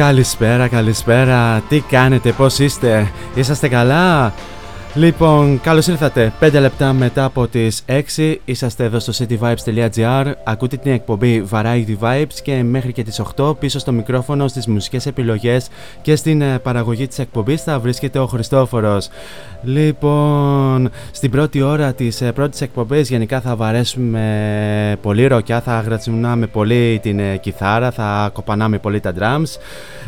Καλησπέρα, καλησπέρα. Τι κάνετε, πώς είστε, είσαστε καλά; Λοιπόν, καλώς ήρθατε. 5 λεπτά μετά από τις 6 είσαστε εδώ στο cityvibes.gr. Ακούτε την εκπομπή Variety Vibes και μέχρι και τις 8 πίσω στο μικρόφωνο στις μουσικές επιλογές και στην ε, παραγωγή της εκπομπής θα βρίσκεται ο Χριστόφορος. Λοιπόν, στην πρώτη ώρα της ε, πρώτης εκπομπής γενικά θα βαρέσουμε πολύ ροκιά, θα γρατσιμνάμε πολύ την ε, κιθάρα, θα κοπανάμε πολύ τα drums.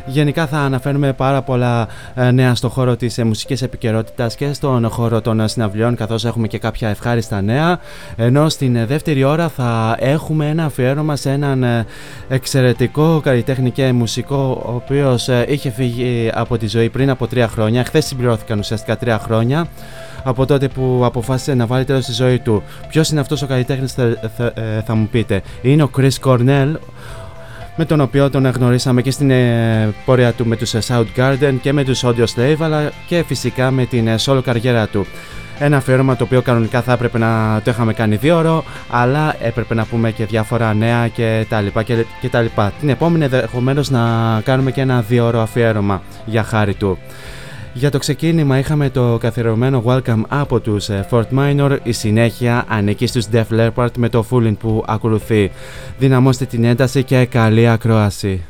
Γενικά θα αναφέρουμε πάρα πολλά ε, νέα στο χώρο της ε, μουσικής επικαιρότητας και στον χώρο των ε, συναυλιών καθώς έχουμε και κάποια ευχάριστα νέα. Ενώ στην ε, δεύτερη ώρα θα έχουμε ένα αφιέρωμα σε έναν ε, εξαιρετικό καλλιτέχνη και μουσικό ο οποίος ε, είχε φύγει από τη ζωή πριν από τρία χρόνια. Χθες συμπληρώθηκαν ουσιαστικά τρία χρόνια από τότε που αποφάσισε να βάλει τέλος στη ζωή του. Ποιος είναι αυτός ο καλλιτέχνης θα, θα, ε, θα μου πείτε. Είναι ο Chris Cornell με τον οποίο τον γνωρίσαμε και στην ε, πορεία του με τους ε, Soundgarden και με τους Audio Slave αλλά και φυσικά με την ε, solo καριέρα του. Ένα αφιέρωμα το οποίο κανονικά θα έπρεπε να το είχαμε κάνει δύο ώρο, αλλά έπρεπε να πούμε και διάφορα νέα και τα λοιπά και, και τα λοιπά. Την επόμενη ενδεχομένως να κάνουμε και ένα δύο ώρο αφιέρωμα για χάρη του. Για το ξεκίνημα είχαμε το καθιερωμένο welcome από τους ε, Fort Minor, η συνέχεια ανήκει στους Def Leppard με το Fooling που ακολουθεί. Δυναμώστε την ένταση και καλή ακρόαση.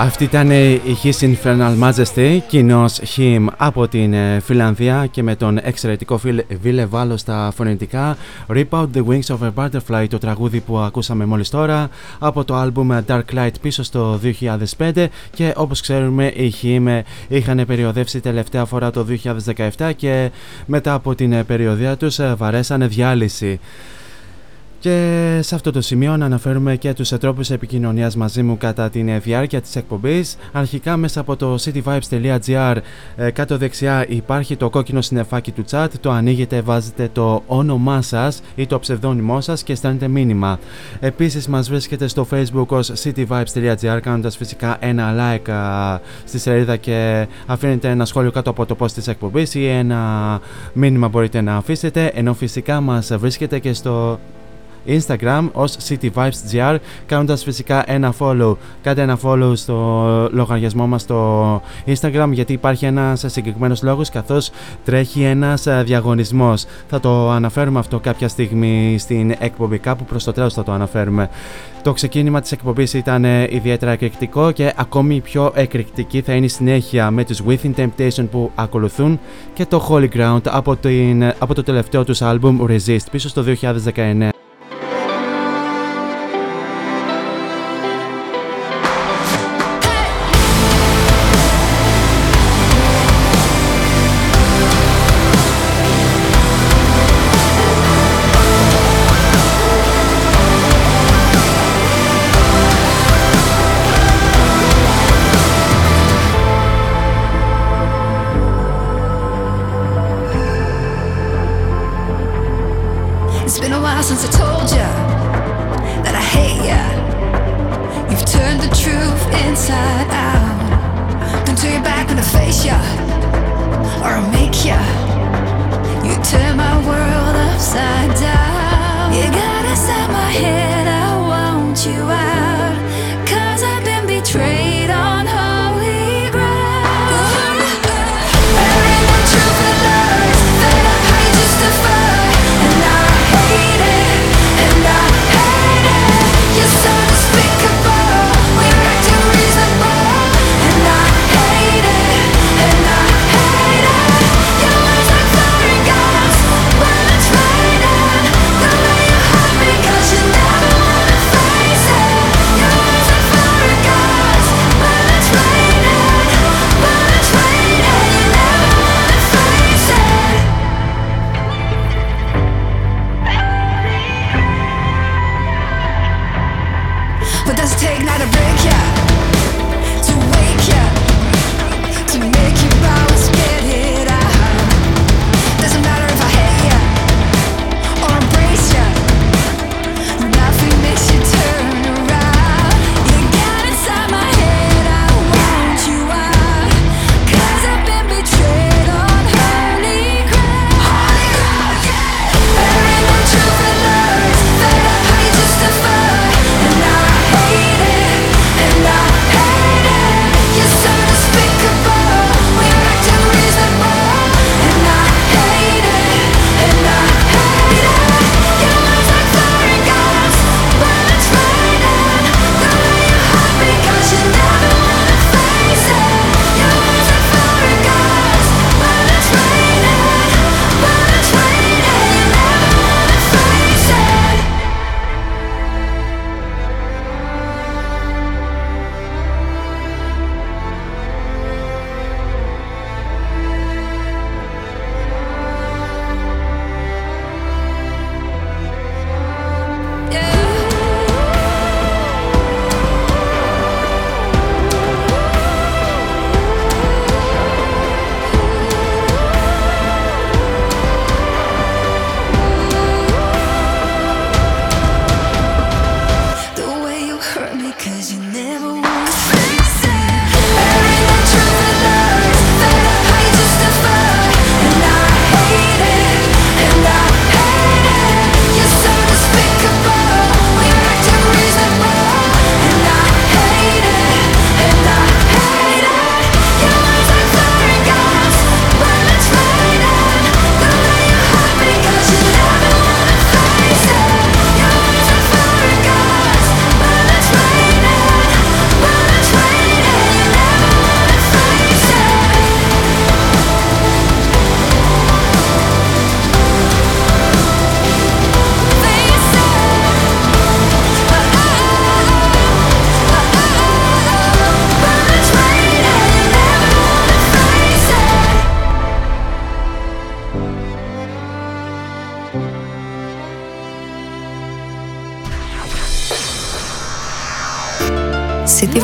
Αυτή ήταν η His Infernal Majesty, κοινός Him από την ε, Φιλανδία και με τον εξαιρετικό φίλ Βίλε Βάλο στα φωνητικά. Rip Out the Wings of a Butterfly, το τραγούδι που ακούσαμε μόλις τώρα από το album Dark Light πίσω στο 2005 και όπως ξέρουμε οι Him είχαν περιοδεύσει τελευταία φορά το 2017 και μετά από την περιοδία τους ε, βαρέσανε διάλυση. Και σε αυτό το σημείο να αναφέρουμε και τους τρόπους επικοινωνίας μαζί μου κατά τη διάρκεια της εκπομπής. Αρχικά μέσα από το cityvibes.gr ε, κάτω δεξιά υπάρχει το κόκκινο συνεφάκι του chat, το ανοίγετε, βάζετε το όνομά σας ή το ψευδόνυμό σας και στέλνετε μήνυμα. Επίσης μας βρίσκεται στο facebook ως cityvibes.gr κάνοντας φυσικά ένα like στη σελίδα και αφήνετε ένα σχόλιο κάτω από το post της εκπομπής ή ένα μήνυμα μπορείτε να αφήσετε ενώ φυσικά μας βρίσκεται και στο Instagram ως cityvibesgr κάνοντας φυσικά ένα follow. Κάντε ένα follow στο λογαριασμό μας στο Instagram γιατί υπάρχει ένας συγκεκριμένος λόγος καθώς τρέχει ένας διαγωνισμός. Θα το αναφέρουμε αυτό κάποια στιγμή στην εκπομπή κάπου προς το τέλος θα το αναφέρουμε. Το ξεκίνημα της εκπομπής ήταν ιδιαίτερα εκρηκτικό και ακόμη πιο εκρηκτική θα είναι η συνέχεια με τους Within Temptation που ακολουθούν και το Holy Ground από, την, από το τελευταίο τους άλμπουμ Resist πίσω στο 2019.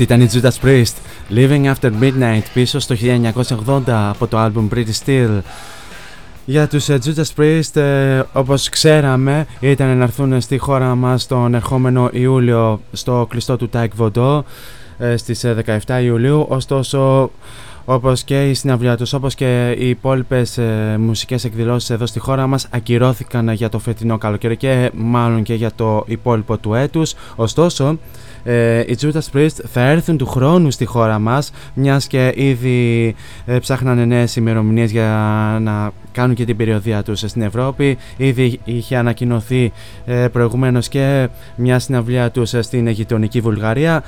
Ήταν η Judas Priest, Living After Midnight, πίσω στο 1980 από το album Pretty Steel. Για τους uh, Judas Priest, ε, όπως ξέραμε, ήταν να έρθουν στη χώρα μας τον ερχόμενο Ιούλιο στο κλειστό του Taik Vodo ε, στις 17 Ιουλίου, ωστόσο όπως και η συναυλία τους, όπως και οι υπόλοιπες ε, μουσικές εκδηλώσεις εδώ στη χώρα μας ακυρώθηκαν για το φετινό καλοκαίρι και μάλλον και για το υπόλοιπο του έτους. Ωστόσο, ε, οι Judas Priest θα έρθουν του χρόνου στη χώρα μας μιας και ήδη ε, ψάχνανε νέες ημερομηνίες για να κάνουν και την περιοδεία τους στην Ευρώπη ήδη είχε ανακοινωθεί ε, προηγουμένως και μια συναυλία τους στην γειτονική Βουλγαρία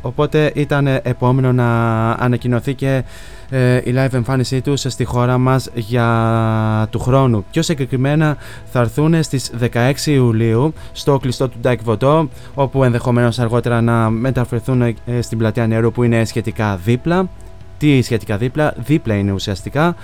οπότε ήταν επόμενο να ανακοινωθεί και ε, η live εμφάνισή τους στη χώρα μας για του χρόνου. Πιο συγκεκριμένα θα έρθουν στις 16 Ιουλίου στο κλειστό του Τάε Κβον Ντο όπου ενδεχομένως αργότερα να μεταφερθούν ε, στην πλατεία νερού που είναι σχετικά δίπλα. Τι σχετικά δίπλα, δίπλα είναι ουσιαστικά.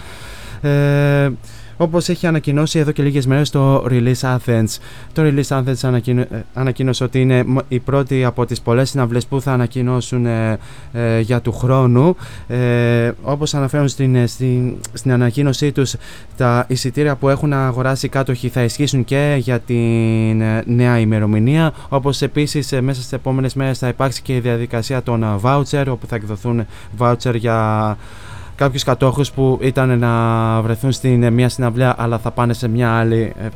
Ε, Όπως έχει ανακοινώσει εδώ και λίγες μέρες το Release Athens. Το Release Athens ε, ανακοίνωσε ότι είναι η πρώτη από τις πολλές συναυλέ που θα ανακοινώσουν ε, ε, για του χρόνου. Ε, Όπως αναφέρουν στην, στην, στην ανακοίνωσή τους, τα εισιτήρια που έχουν αγοράσει οι κάτοχοι θα ισχύσουν και για την νέα ημερομηνία. Όπως επίσης μέσα στις επόμενες μέρες θα υπάρξει και η διαδικασία των voucher, όπου θα εκδοθούν voucher για κάποιους κατόχους που ήταν να βρεθούν στην ε, μία συναυλία αλλά θα πάνε σε μια άλλη ε,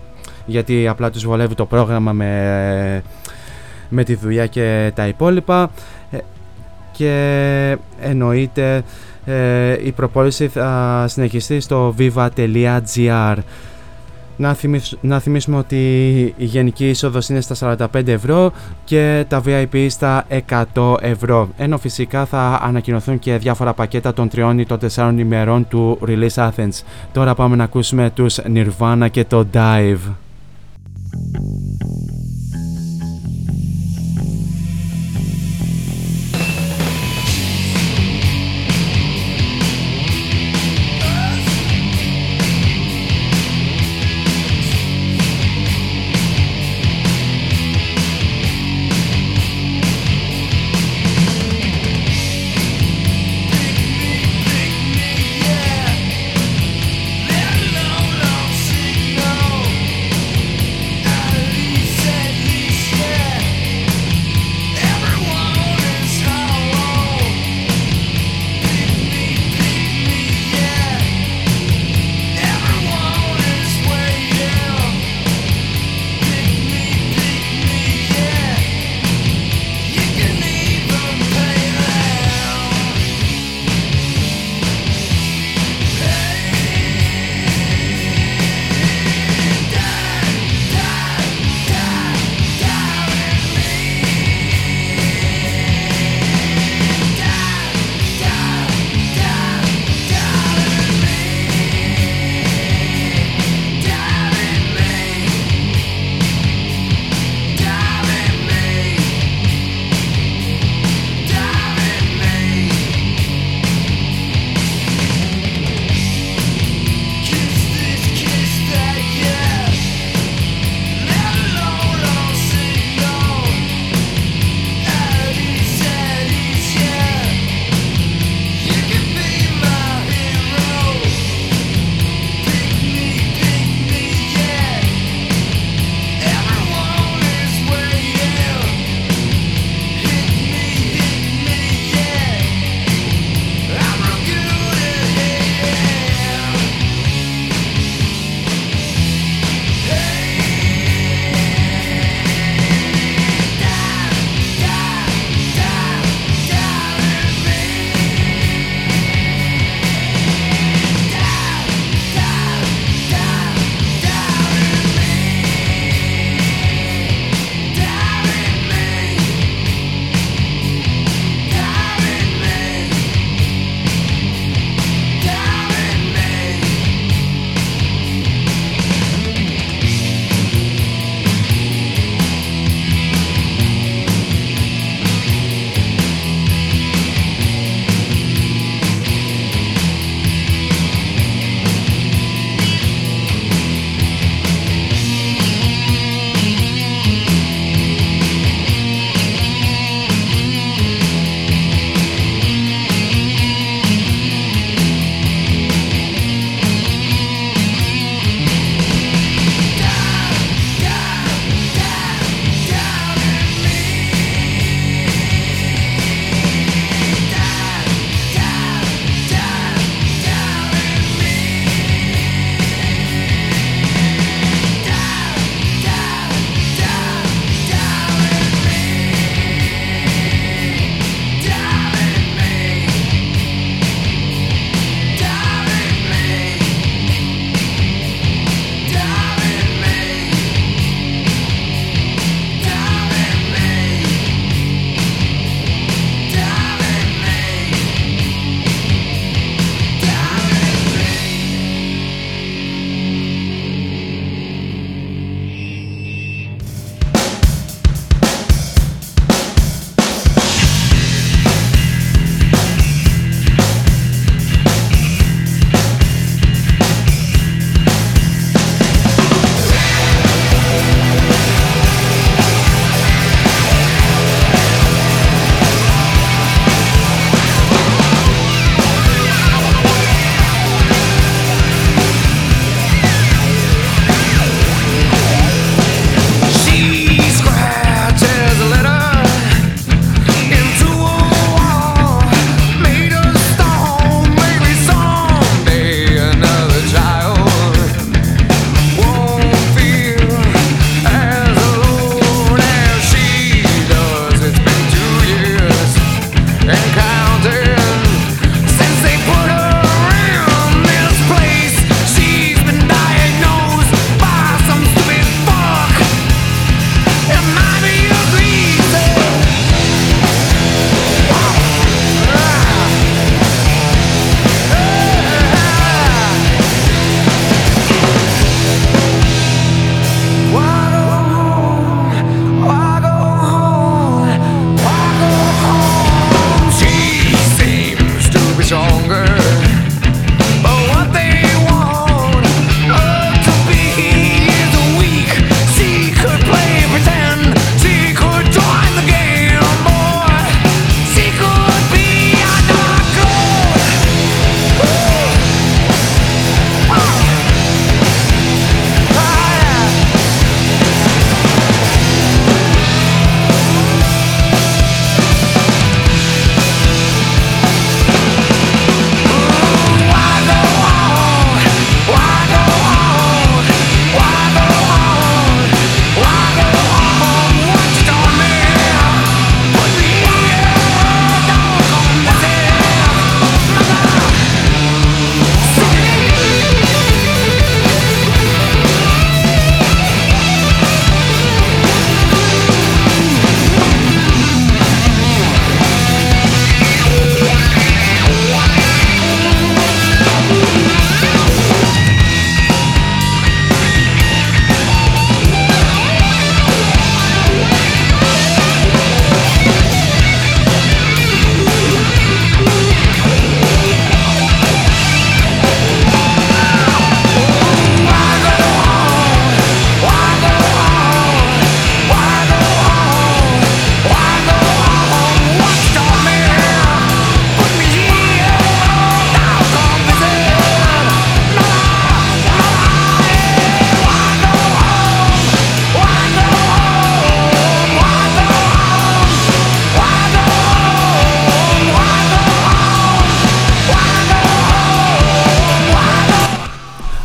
γιατί απλά τους βολεύει το πρόγραμμα με με τη δουλειά και τα υπόλοιπα. Ε, και εννοείται ε, η προπόληση θα συνεχιστεί στο viva.gr να, να θυμίσουμε ότι η γενική είσοδος είναι στα 45 ευρώ και τα VIP στα 100 ευρώ. Ενώ φυσικά θα ανακοινωθούν και διάφορα πακέτα των τριών ή των τεσσάρων ημερών του Release Athens. Τώρα πάμε να ακούσουμε τους Nirvana και το Dive.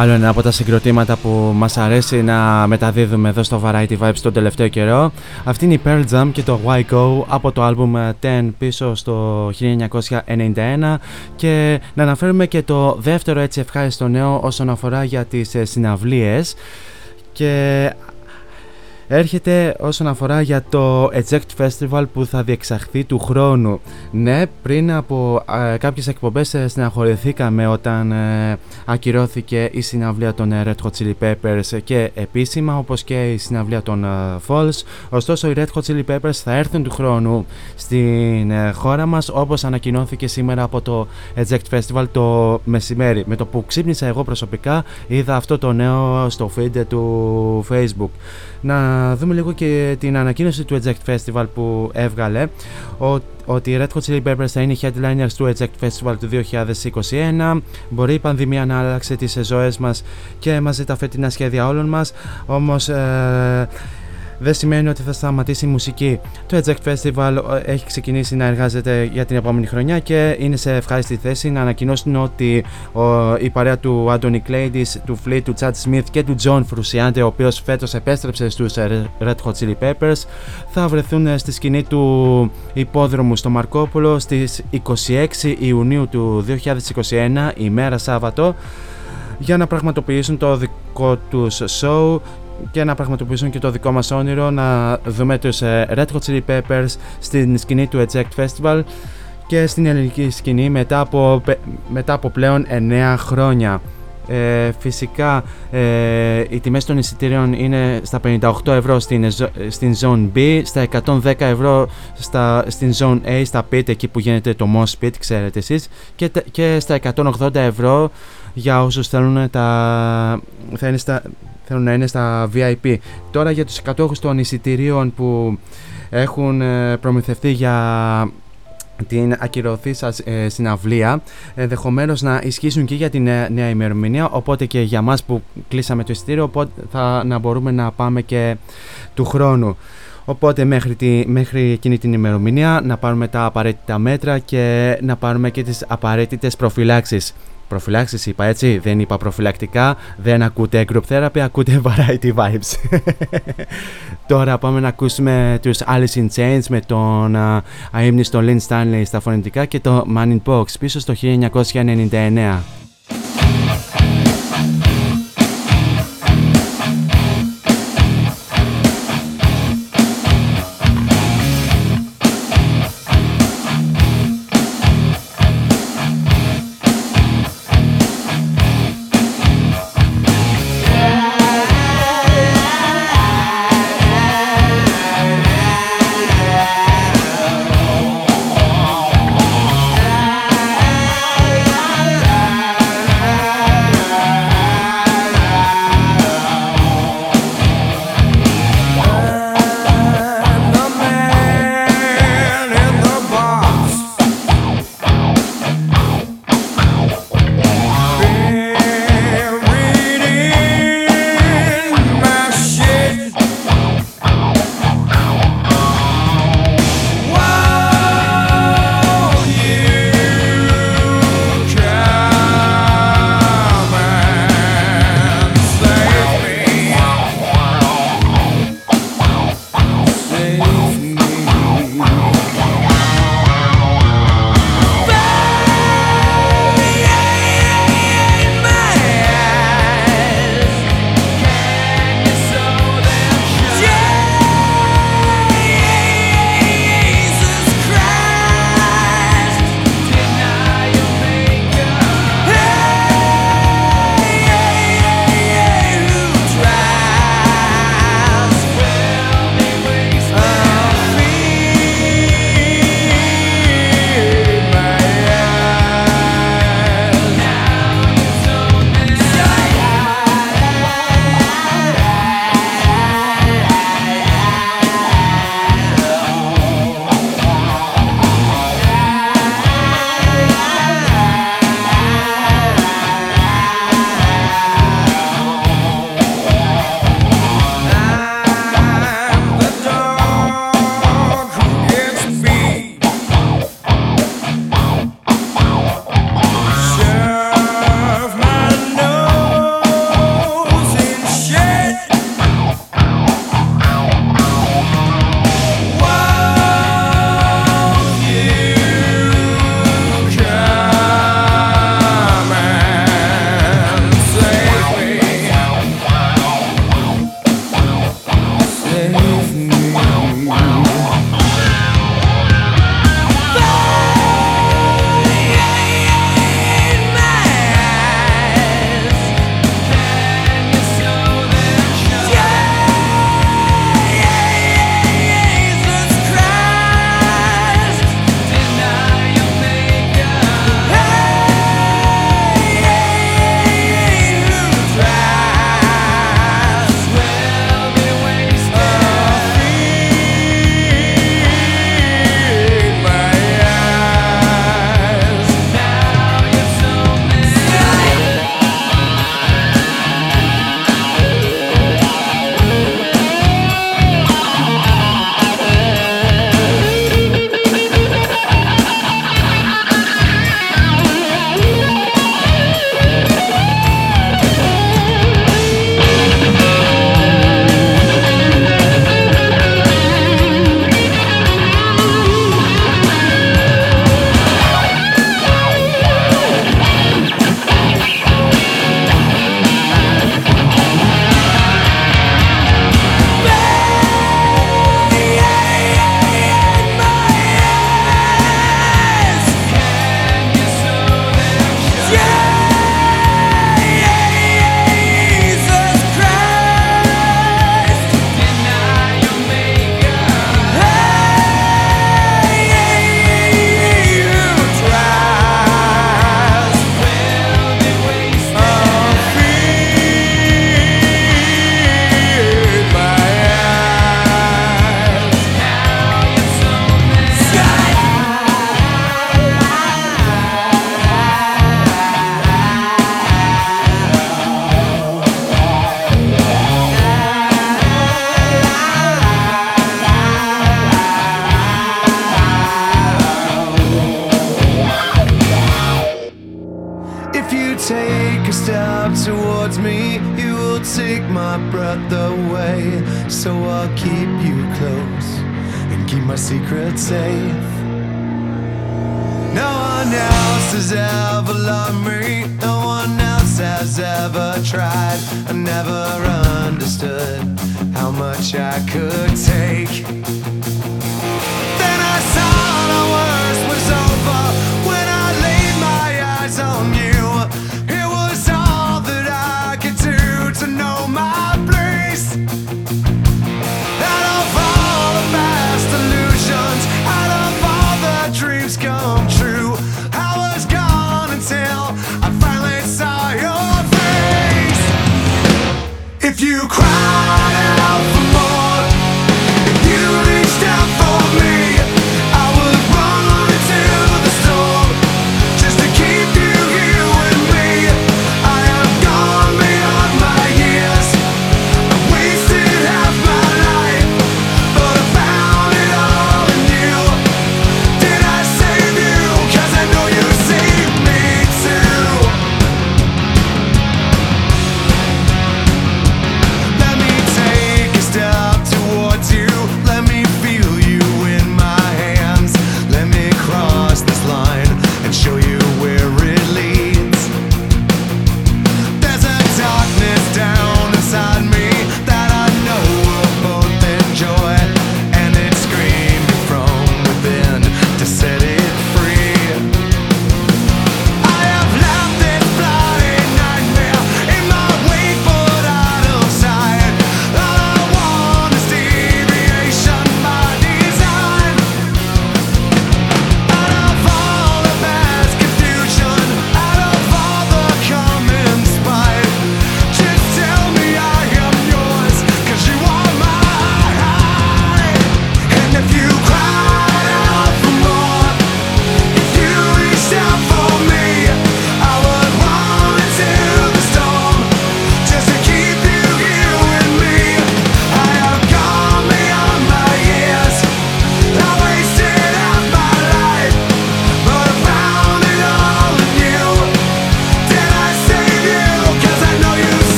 Άλλο ένα από τα συγκροτήματα που μας αρέσει να μεταδίδουμε εδώ στο Variety Vibes τον τελευταίο καιρό. Αυτή είναι η Pearl Jam και το Why Go από το album 10 πίσω στο 1991 και να αναφέρουμε και το δεύτερο έτσι ευχάριστο νέο όσον αφορά για τις ε, συναυλίες και έρχεται όσον αφορά για το Eject Festival που θα διεξαχθεί του χρόνου. Ναι, πριν από ε, κάποιες εκπομπές ε, συναχωρηθήκαμε όταν ε, ακυρώθηκε η συναυλία των ε, Red Hot Chili Peppers και επίσημα όπως και η συναυλία των ε, Falls. Ωστόσο οι Red Hot Chili Peppers θα έρθουν του χρόνου στην χώρα μας όπως ανακοινώθηκε σήμερα από το Eject Festival το μεσημέρι. Με το που ξύπνησα εγώ προσωπικά είδα αυτό το νέο στο feed του Facebook να δούμε λίγο και την ανακοίνωση του Eject Festival που έβγαλε. Ότι οι Red Hot Chili Peppers θα είναι οι headliners του Eject Festival του 2021 μπορεί η πανδημία να άλλαξε τις ζωές μας και μαζί τα φετινά σχέδια όλων μας. Όμως ε, δεν σημαίνει ότι θα σταματήσει η μουσική. Το Eject Festival ε, έχει ξεκινήσει να εργάζεται για την επόμενη χρονιά και είναι σε ευχάριστη θέση να ανακοινώσουν ότι ο, η παρέα του Anthony Claydis, του Fleet, του Chad Smith και του John Frusciante, ο οποίος φέτος επέστρεψε στους ε, Red Hot Chili Peppers, θα βρεθούν ε, στη σκηνή του υπόδρομου στο Μαρκόπουλο στις 26 Ιουνίου του 2021, ημέρα Σάββατο, για να πραγματοποιήσουν το δικό τους show και να πραγματοποιήσουν και το δικό μας όνειρο να δούμε τους ε, Red Hot Chili Peppers στην σκηνή του Eject Festival και στην ελληνική σκηνή μετά από, μετά από πλέον 9 χρόνια. Ε, φυσικά ε, οι τιμές των εισιτήριων είναι στα 58 ευρώ στην, στην Zone B, στα 110 ευρώ στα, στην Zone A, στα pit, εκεί που γίνεται το Moss Pit, ξέρετε εσείς, και, και στα 180 ευρώ για όσους θέλουν τα, θα είναι στα, θέλουν να είναι στα VIP. Τώρα για τους κατόχους των εισιτηρίων που έχουν ε, προμηθευτεί για την ακυρωθή σας ε, συναυλία ενδεχομένως να ισχύσουν και για την νέα, νέα ημερομηνία οπότε και για μας που κλείσαμε το εισιτήριο οπότε θα να μπορούμε να πάμε και του χρόνου Οπότε μέχρι, τη, μέχρι εκείνη την ημερομηνία να πάρουμε τα απαραίτητα μέτρα και να πάρουμε και τις απαραίτητες προφυλάξεις. Προφυλάξεις είπα έτσι, δεν είπα προφυλακτικά, δεν ακούτε group therapy, ακούτε variety vibes. Τώρα πάμε να ακούσουμε τους Alice in Chains με τον uh, αείμνηστο Lynn Stanley στα φωνητικά και το Man in Box πίσω στο 1999.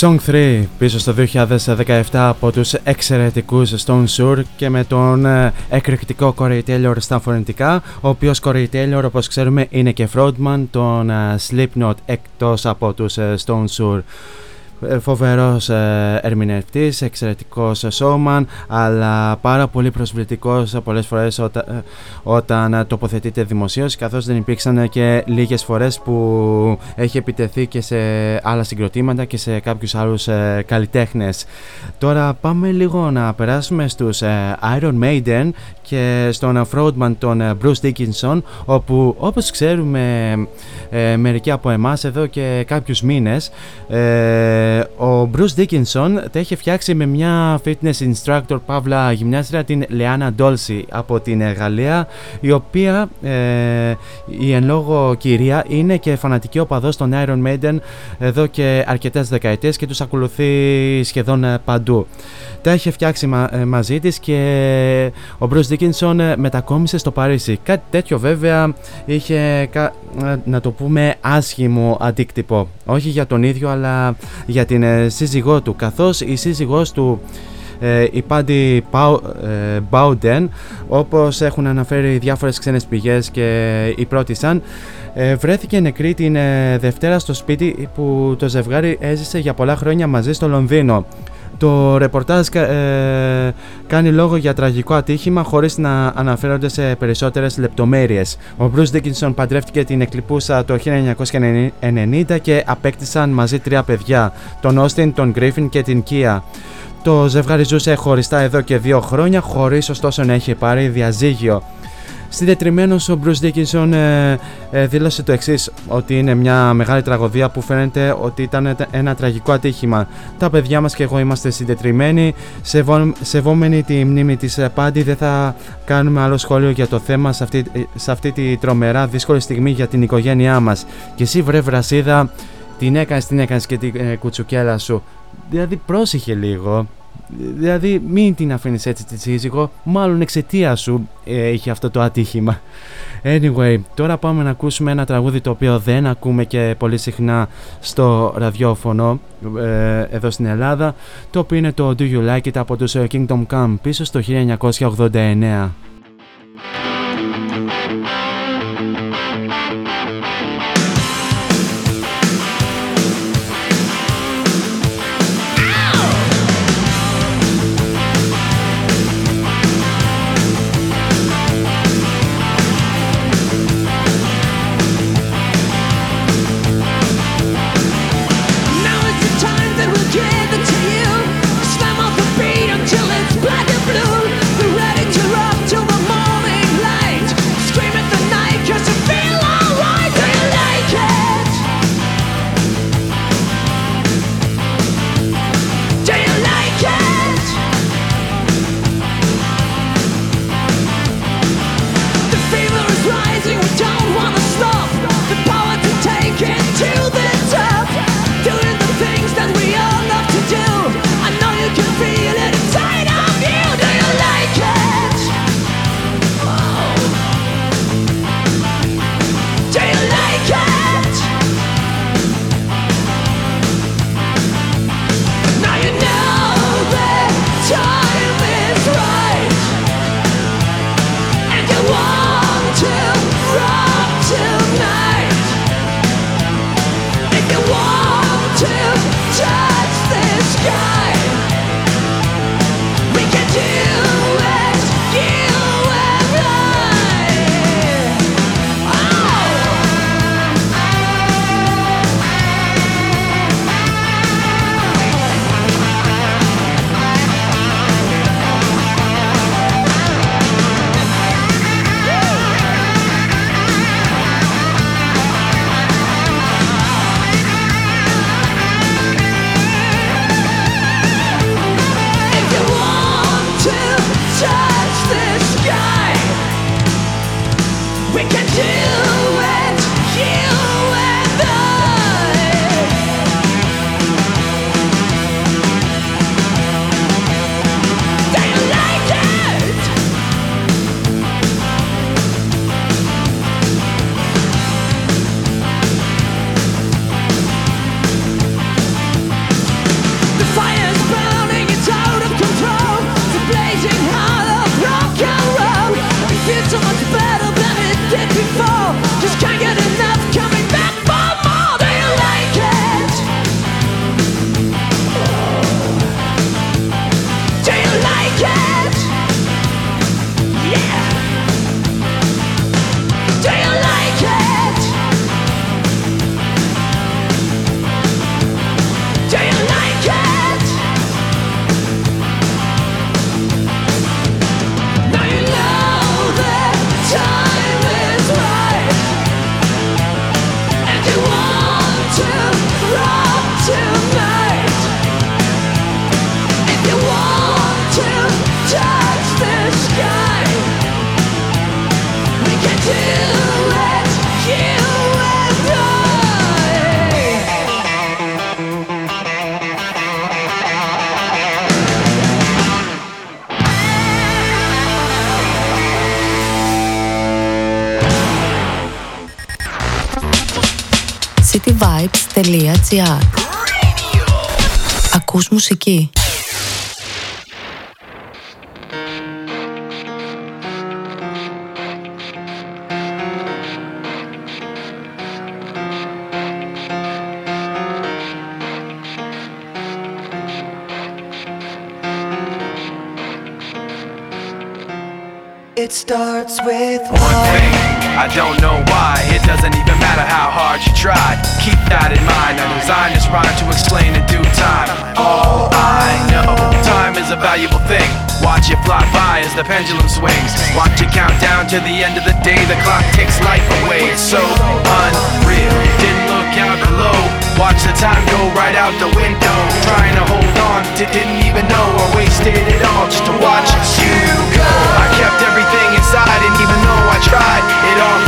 Song 3 πίσω στο 2017 από τους εξαιρετικούς Stone Sour και με τον ε, εκρηκτικό Corey Taylor στα φωνητικά ο οποίος Corey Taylor όπως ξέρουμε είναι και frontman των ε, Slipknot εκτός από τους ε, Stone Sour. Ε, φοβερός ε, ερμηνευτής, εξαιρετικός ε, σώμαν αλλά πάρα πολύ προσβλητικός πολλές φορές όταν, όταν τοποθετείται δημοσίως καθώς δεν υπήρξαν και λίγες φορές που έχει επιτεθεί και σε άλλα συγκροτήματα και σε κάποιους άλλους καλλιτέχνες. Τώρα πάμε λίγο να περάσουμε στους Iron Maiden στον Frontman τον ε, Bruce Dickinson όπου όπως ξέρουμε ε, μερικοί από εμάς εδώ και κάποιους μήνες ε, ο Bruce Dickinson τα έχει φτιάξει με μια fitness instructor παύλα γυμνάστρια την Λεάνα Ντόλση από την ε, Γαλλία η οποία η εν λόγω κυρία είναι και φανατική οπαδός των Iron Maiden εδώ και αρκετές δεκαετίες και τους ακολουθεί σχεδόν παντού. Τα έχει φτιάξει μαζί της και ο Bruce Dickinson Dickinson ε, μετακόμισε στο Παρίσι. Κάτι τέτοιο βέβαια είχε, ε, να το πούμε, άσχημο αντίκτυπο. Όχι για τον ίδιο, αλλά για την σύζυγό του. Καθώς η σύζυγός του η Πάντι Μπάουντεν όπως έχουν αναφέρει διάφορες ξένες πηγές και η πρώτη σαν βρέθηκε νεκρή την Δευτέρα στο σπίτι που το ζευγάρι έζησε για πολλά χρόνια μαζί στο Λονδίνο. Το ρεπορτάζ ε, κάνει λόγο για τραγικό ατύχημα χωρίς να αναφέρονται σε περισσότερες λεπτομέρειες. Ο Bruce Dickinson παντρεύτηκε την εκλειπούσα το 1990 και απέκτησαν μαζί τρία παιδιά, τον Austin, τον Griffin και την Kia. Το ζευγάρι ζούσε χωριστά εδώ και δύο χρόνια, χωρίς ωστόσο να έχει πάρει διαζύγιο. Συντετριμένος ο Bruce Dickinson ε, ε, δήλωσε το εξής: Ότι είναι μια μεγάλη τραγωδία που φαίνεται ότι ήταν ένα τραγικό ατύχημα. Τα παιδιά μας και εγώ είμαστε συντετριμένοι. Σεβό, σεβόμενοι τη μνήμη της Πάντη, δεν θα κάνουμε άλλο σχόλιο για το θέμα σε αυτή, σε αυτή τη τρομερά δύσκολη στιγμή για την οικογένειά μας. Και εσύ, βρε Βρασίδα, την έκανες, την έκανες και την ε, κουτσουκέλα σου. Δηλαδή, πρόσεχε λίγο. Δηλαδή μην την αφήνεις έτσι τη σύζυγο, μάλλον εξαιτία σου ε, είχε αυτό το ατύχημα. Anyway, τώρα πάμε να ακούσουμε ένα τραγούδι το οποίο δεν ακούμε και πολύ συχνά στο ραδιόφωνο ε, εδώ στην Ελλάδα, το οποίο είναι το Do You Like It από τους ε, Kingdom Come πίσω στο 1989. cityvibes.gr Ακούς μουσική. It starts with One thing, I don't know matter how hard you try. Keep that in mind. I designed this rhyme to explain in due time. All I know, time is a valuable thing. Watch it fly by as the pendulum swings. Watch it count down to the end of the day. The clock takes life away. It's so unreal. Didn't look out below. Watch the time go right out the window. Trying to hold on, to didn't even know I wasted it all just to watch you go. I kept everything inside, and even though I tried, it all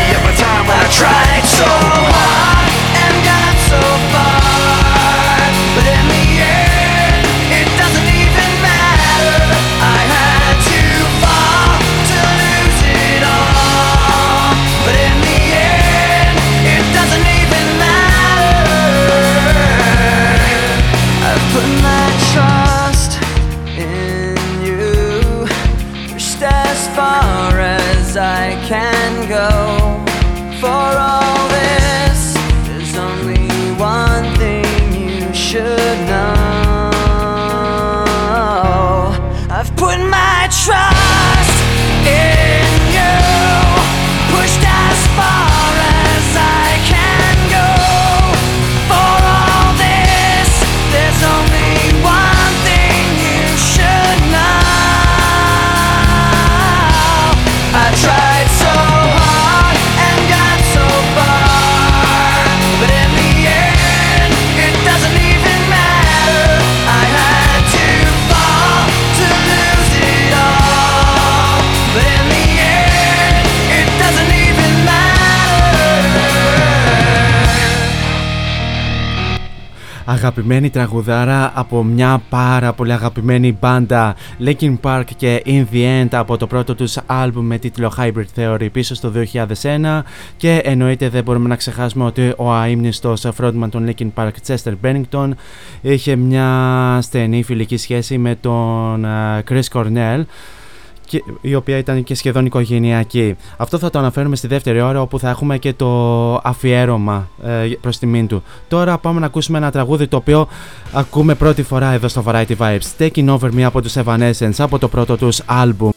I tried so hard and got so far. But in the end, it doesn't even matter. I had to fall to lose it all. But in the end, it doesn't even matter. I've put my trust in you. Pushed as far as I can go. Αγαπημένη τραγουδάρα από μια πάρα πολύ αγαπημένη μπάντα Linkin Park και In The End από το πρώτο τους άλμπουμ με τίτλο Hybrid Theory πίσω στο 2001 και εννοείται δεν μπορούμε να ξεχάσουμε ότι ο αείμνηστος frontman των Linkin Park Chester Bennington είχε μια στενή φιλική σχέση με τον ε, Chris Cornell και- η οποία ήταν και σχεδόν οικογενειακή. Αυτό θα το αναφέρουμε στη δεύτερη ώρα όπου θα έχουμε και το αφιέρωμα ε, προς τιμήν του. Τώρα πάμε να ακούσουμε ένα τραγούδι το οποίο ακούμε πρώτη φορά εδώ στο Variety Vibes. Taking Over Me από τους Evanescence από το πρώτο τους άλμπουμ.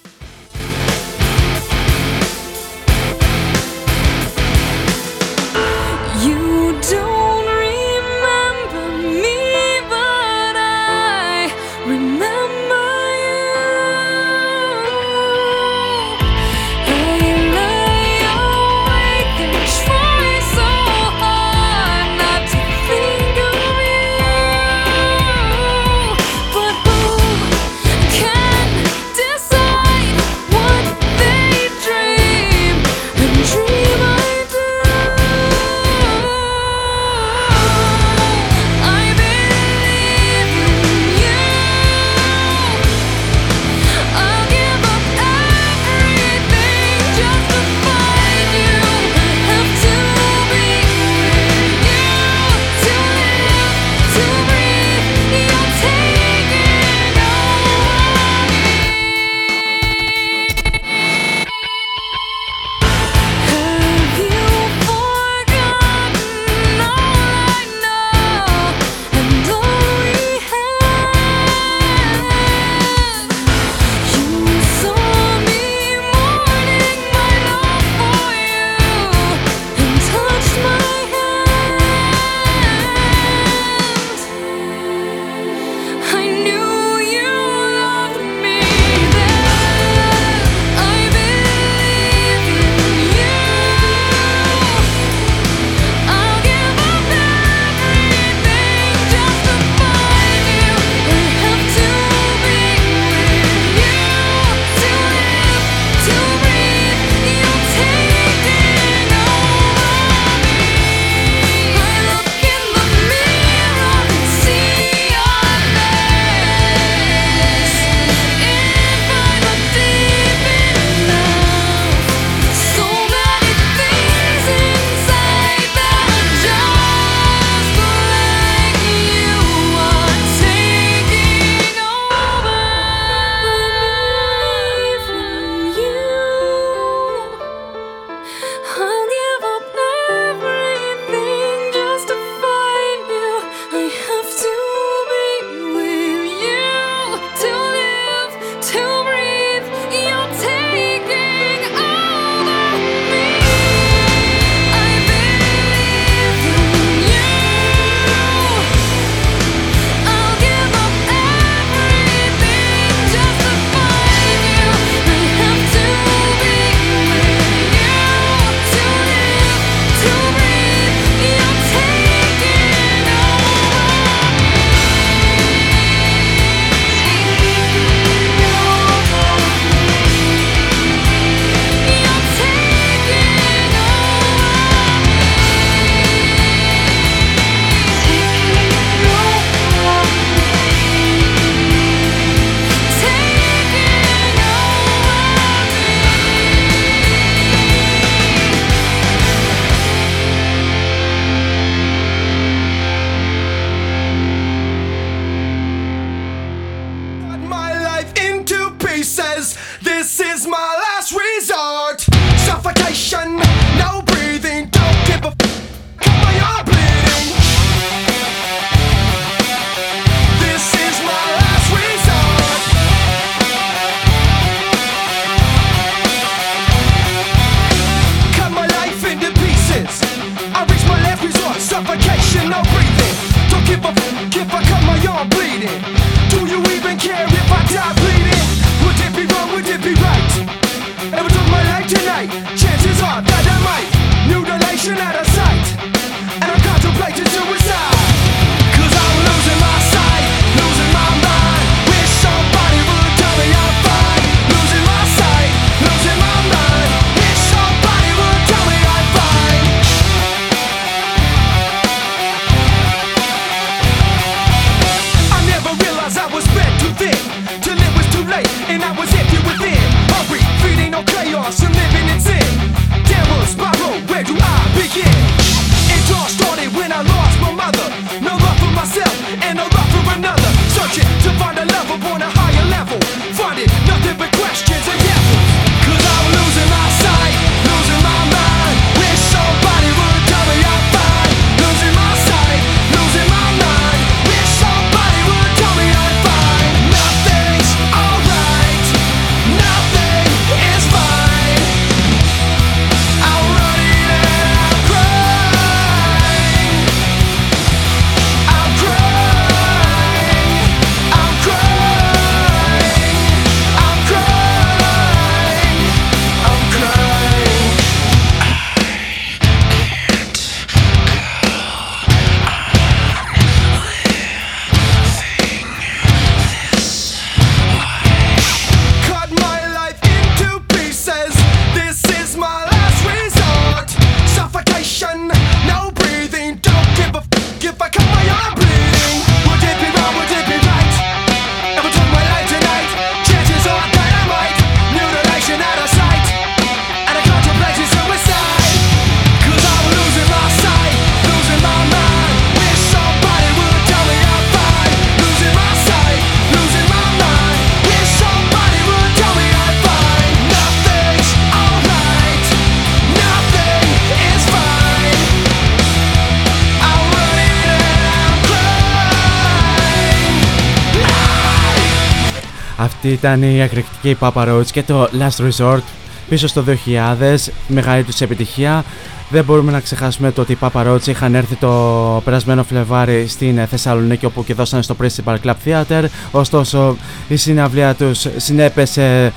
Αυτή ήταν η εκρηκτική Papa Roach και το Last Resort πίσω στο 2000, μεγάλη τους επιτυχία. Δεν μπορούμε να ξεχάσουμε το ότι οι Papa Roach είχαν έρθει το περασμένο Φλεβάρι στην Θεσσαλονίκη όπου και δώσανε στο Principal Club Theater. Ωστόσο η συναυλία τους συνέπεσε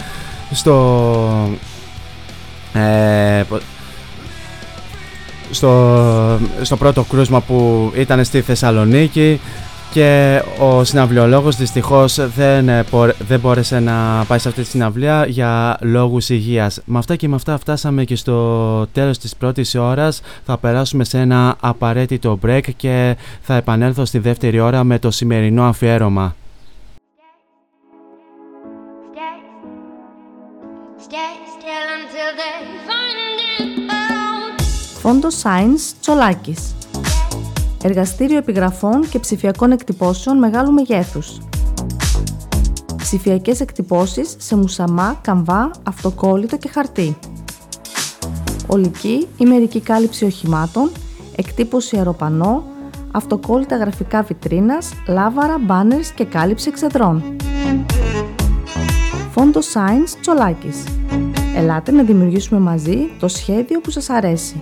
στο... Ε, στο, στο πρώτο κρούσμα που ήταν στη Θεσσαλονίκη και ο συναυλιολόγος δυστυχώς δεν, ε, δεν μπόρεσε να πάει σε αυτή τη συναυλία για λόγους υγείας. Με αυτά και με αυτά φτάσαμε και στο τέλος της πρώτης ώρας. Θα περάσουμε σε ένα απαραίτητο break και θα επανέλθω στη δεύτερη ώρα με το σημερινό αφιέρωμα. Φόντο Science Τσολάκης Εργαστήριο επιγραφών και ψηφιακών εκτυπώσεων μεγάλου μεγέθους. Ψηφιακές εκτυπώσεις σε μουσαμά, καμβά, αυτοκόλλητο και χαρτί. Ολική ή μερική κάλυψη οχημάτων, εκτύπωση αεροπανό, αυτοκόλλητα γραφικά βιτρίνας, λάβαρα, μπάνερς και κάλυψη εξεδρών. Φόντο Science Τσολάκης. Ελάτε να δημιουργήσουμε μαζί το σχέδιο που σας αρέσει.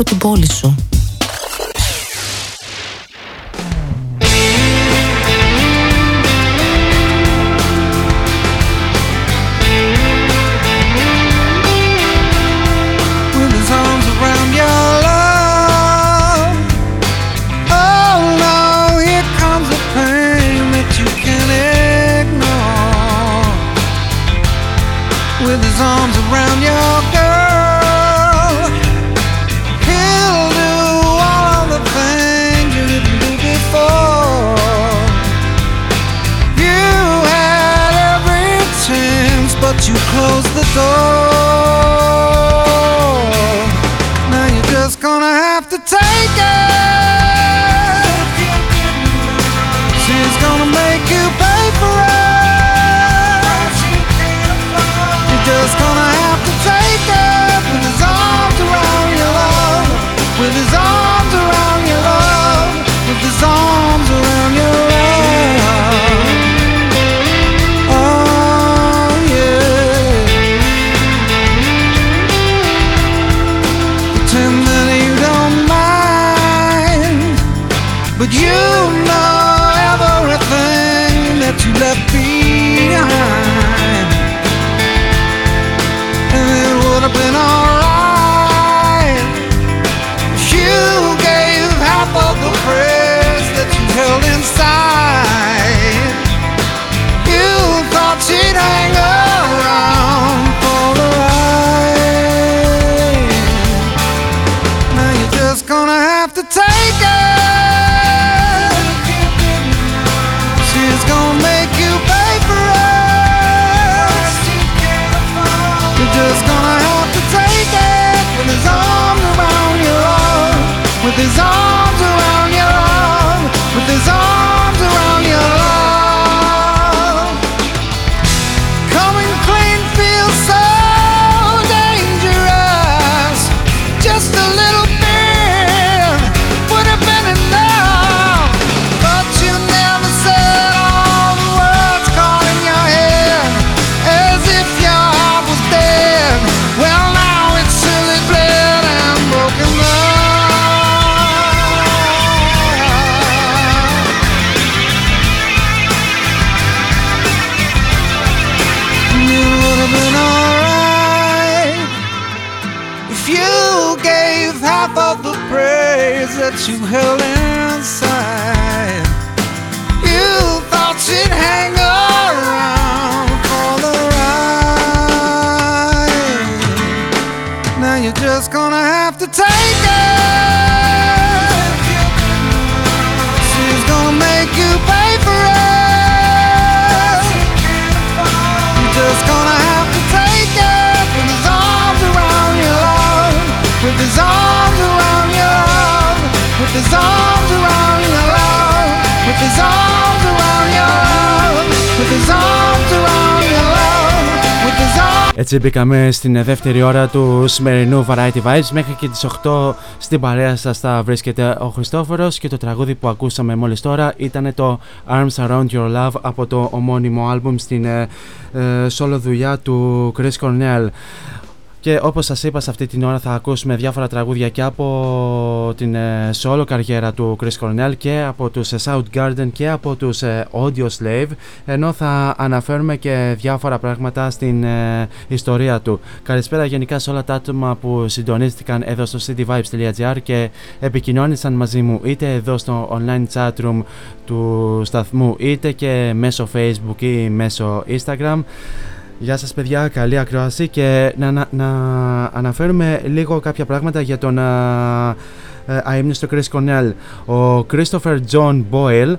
Άκου την πόλη σου. with his arms close the door. to take her, She's gonna make you pay for it. You're just gonna have to take her with his arms around your love, with his arms around your love, with his arms. Έτσι μπήκαμε στην ε, δεύτερη ώρα του σημερινού Variety Vibes μέχρι και τις 8 στην παρέα σας θα βρίσκεται ο Χριστόφορος και το τραγούδι που ακούσαμε μόλις τώρα ήταν το Arms Around Your Love από το ομώνυμο άλμπουμ στην ε, ε, solo δουλειά του Chris Cornell. Και όπως σας είπα σε αυτή την ώρα θα ακούσουμε διάφορα τραγούδια και από την ε, solo καριέρα του Chris Cornell και από τους ε, Soundgarden και από τους ε, Audio Slave ενώ θα αναφέρουμε και διάφορα πράγματα στην ε, ιστορία του. Καλησπέρα γενικά σε όλα τα άτομα που συντονίστηκαν εδώ στο cityvibes.gr και επικοινώνησαν μαζί μου είτε εδώ στο online chat room του σταθμού είτε και μέσω facebook ή μέσω instagram. Γεια σας παιδιά, καλή ακρόαση και να, να, να αναφέρουμε λίγο κάποια πράγματα για τον α, ε, αείμνηστο Chris Cornell. Ο Christopher John Boyle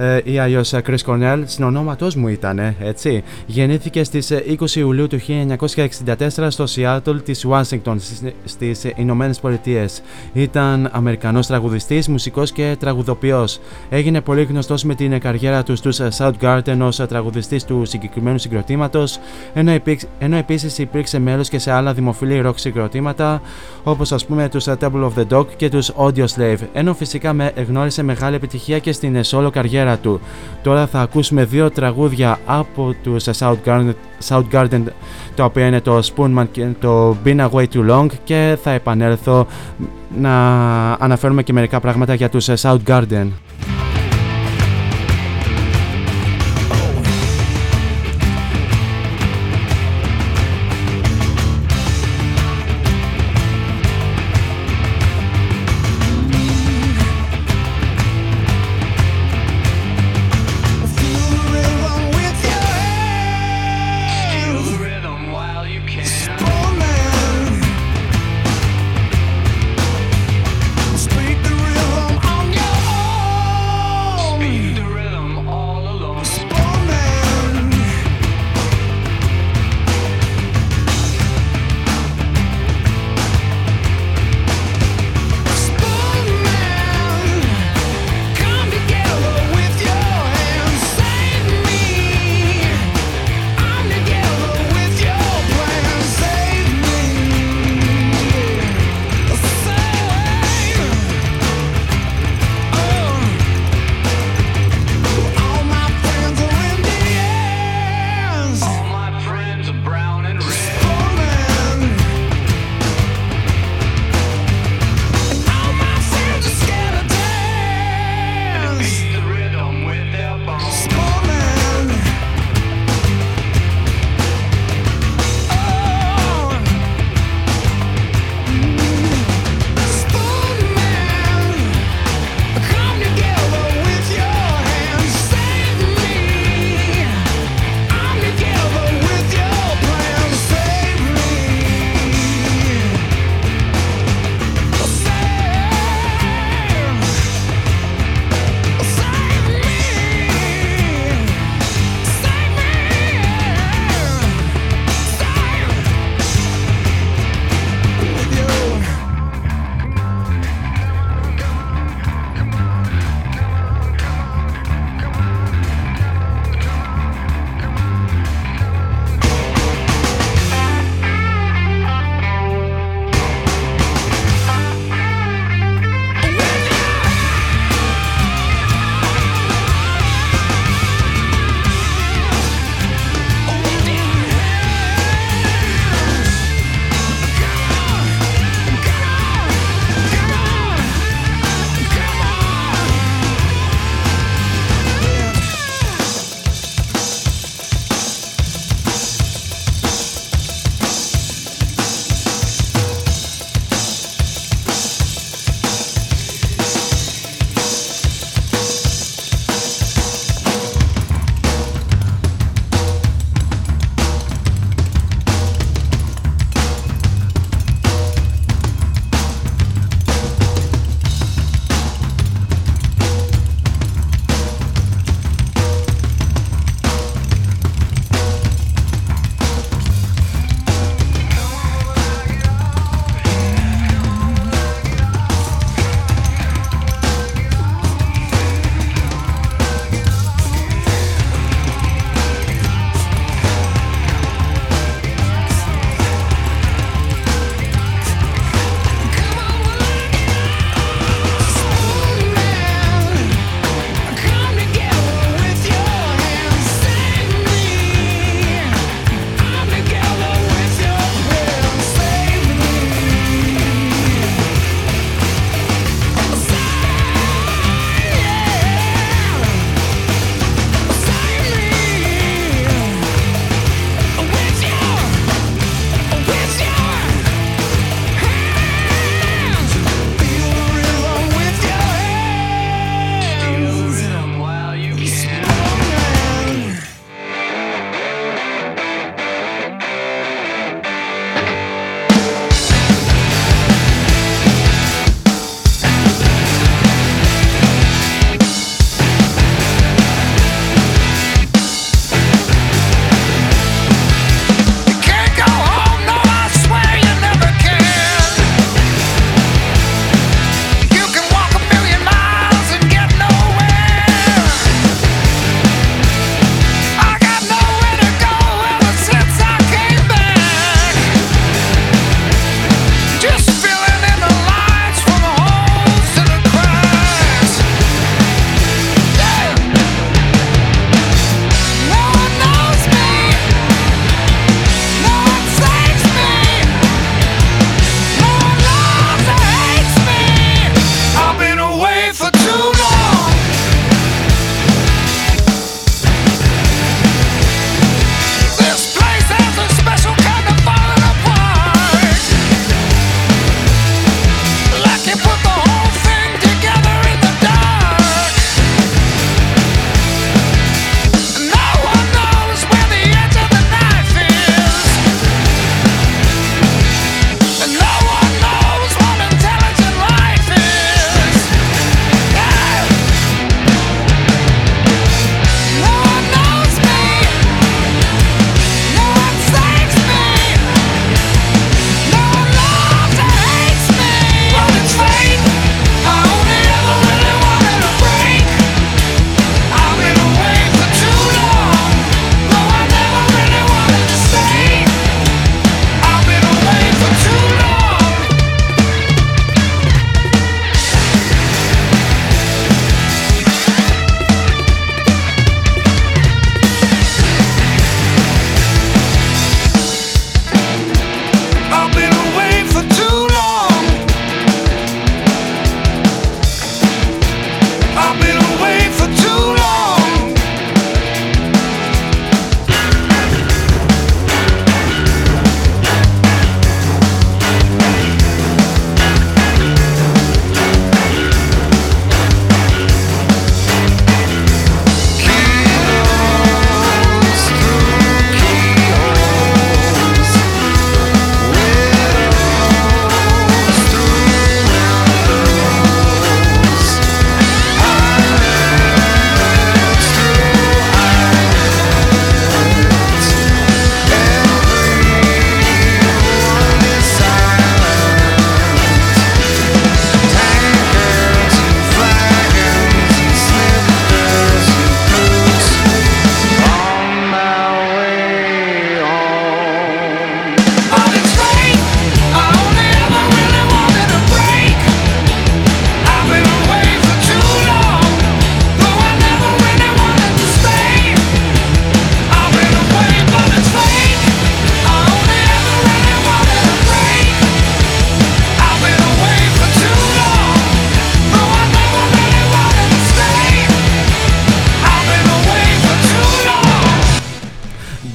ε, ή αλλιώς Chris Cornell, συνονόματός μου ήταν, έτσι. Γεννήθηκε στις ε, 20 Ιουλίου του 1964 στο Seattle της Washington στις, στις Ηνωμένες Πολιτείες. Ήταν Αμερικανός τραγουδιστής, μουσικός και τραγουδοποιός. Έγινε πολύ γνωστός με την καριέρα του στους Soundgarden ως τραγουδιστής του συγκεκριμένου συγκροτήματος, ενώ, υπήρξε, ενώ επίσης υπήρξε μέλος και σε άλλα δημοφιλή rock συγκροτήματα, όπως ας πούμε τους Temple of the Dog και τους Audio Slave, ενώ φυσικά με γνώρισε μεγάλη επιτυχία και στην solo καριέρα του. Τώρα θα ακούσουμε δύο τραγούδια από τους Soundgarden, Soundgarden τα οποία είναι το Spoonman και το Been Away Too Long και θα επανέλθω να αναφέρουμε και μερικά πράγματα για τους Soundgarden.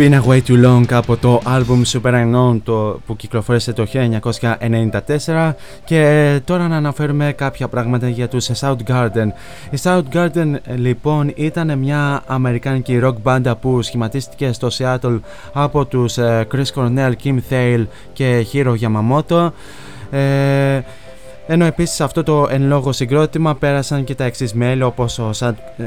Been Away Too Long από το album Super Unknown το, που κυκλοφόρησε το 1994 και τώρα να αναφέρουμε κάποια πράγματα για τους Soundgarden. Η Soundgarden λοιπόν ήταν μια αμερικάνικη rock μπάντα που σχηματίστηκε στο Seattle από τους ε, Chris Cornell, Kim Thale και Hiro Yamamoto. Ε, ενώ επίσης αυτό το εν λόγω συγκρότημα πέρασαν και τα εξής μέλη όπως ο Σαν, ε,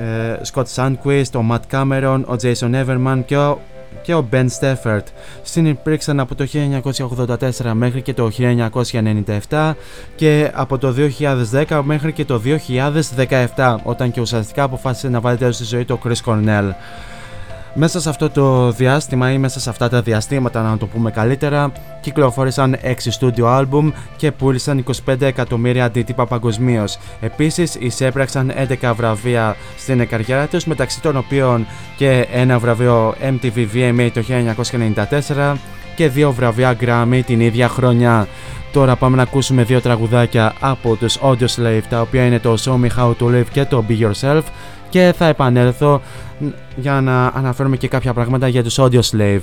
Scott Sandquist, ο Matt Cameron, ο Jason Everman και ο, και ο Ben Stafford. Συνυπήρξαν από το 1984 μέχρι και το 1997 και από το 2010 μέχρι και το 2017 όταν και ουσιαστικά αποφάσισε να βάλει τέλος στη ζωή του Chris Cornell. Μέσα σε αυτό το διάστημα ή μέσα σε αυτά τα διαστήματα να το πούμε καλύτερα κυκλοφόρησαν 6 studio album και πούλησαν 25 εκατομμύρια αντίτυπα παγκοσμίως. Επίσης εισέπραξαν 11 βραβεία στην καριέρα τους μεταξύ των οποίων και ένα βραβείο MTV VMA το 1994 και δύο βραβεία Grammy την ίδια χρονιά. Τώρα πάμε να ακούσουμε δύο τραγουδάκια από τους Audio Slave τα οποία είναι το Show Me How To Live και το Be Yourself και θα επανέλθω για να αναφέρουμε και κάποια πράγματα για τους Audio Slave.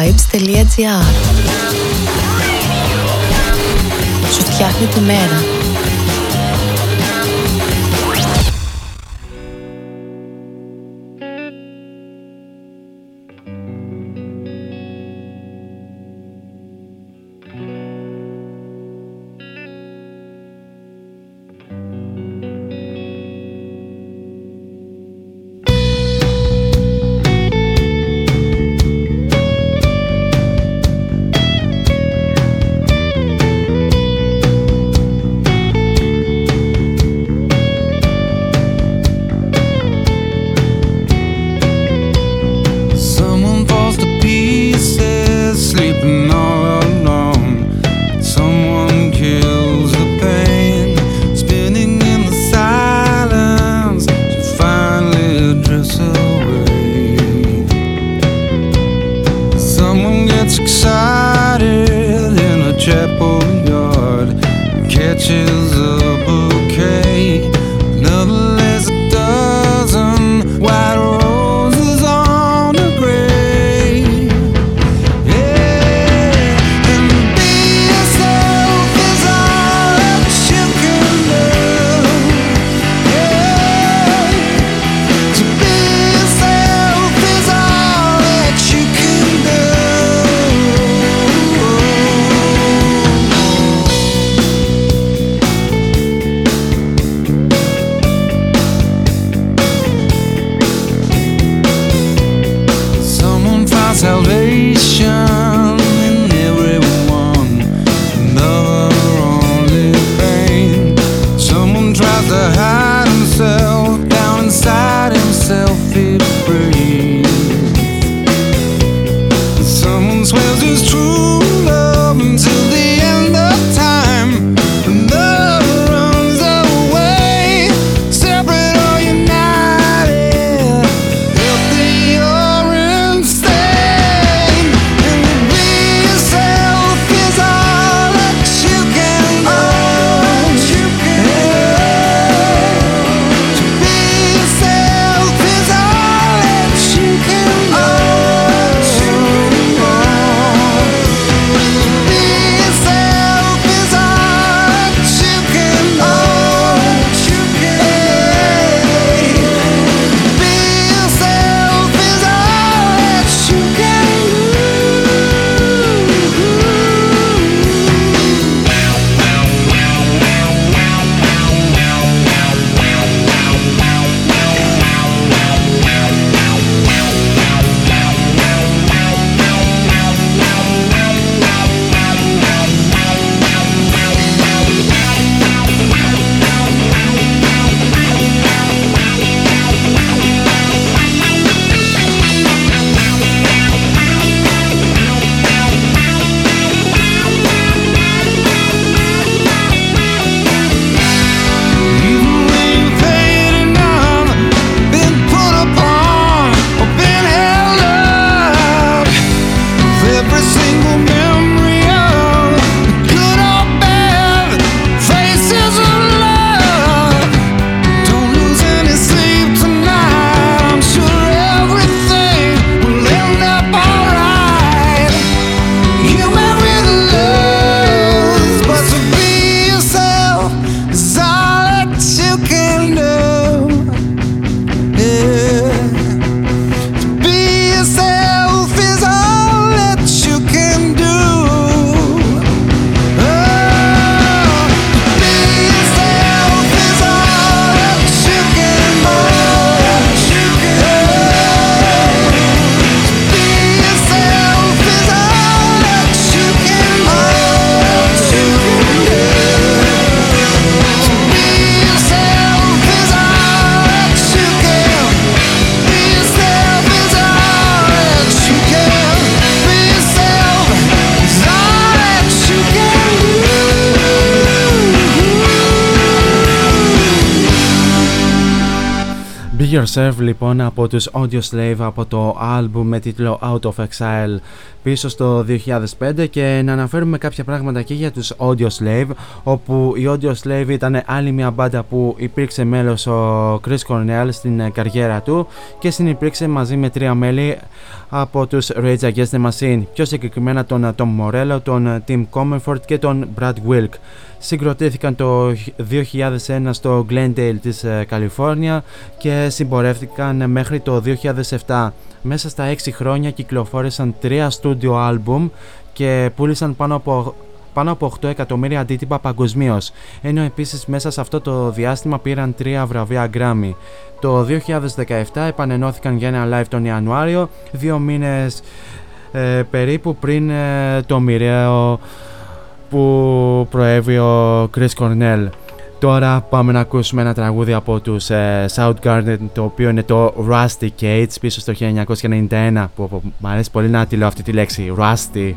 cityvibes.gr Σου φτιάχνει τη μέρα. Yourself λοιπόν από τους Audio Slave από το album με τίτλο Out of Exile πίσω στο 2005 και να αναφέρουμε κάποια πράγματα και για τους Audio Slave όπου οι Audio Slave ήταν άλλη μια μπάντα που υπήρξε μέλος ο Chris Cornell στην καριέρα του και συνυπήρξε μαζί με τρία μέλη από τους Rage Against the Machine πιο συγκεκριμένα τον Tom Morello, τον Tim Comerford και τον Brad Wilk συγκροτήθηκαν το 2001 στο Glendale της ε, Καλιφόρνια και συμπορεύτηκαν μέχρι το 2007. Μέσα στα 6 χρόνια κυκλοφόρησαν 3 studio album και πούλησαν πάνω από πάνω από 8 εκατομμύρια αντίτυπα παγκοσμίως, ενώ επίσης μέσα σε αυτό το διάστημα πήραν 3 βραβεία Grammy. Το 2017 επανενώθηκαν για ένα live τον Ιανουάριο, δύο μήνες ε, περίπου πριν ε, το μοιραίο που προέβη ο Chris Cornell. Τώρα πάμε να ακούσουμε ένα τραγούδι από τους ε, Soundgarden το οποίο είναι το Rusty Cage πίσω στο 1991 που, που μου αρέσει πολύ να τη λέω αυτή τη λέξη Rusty.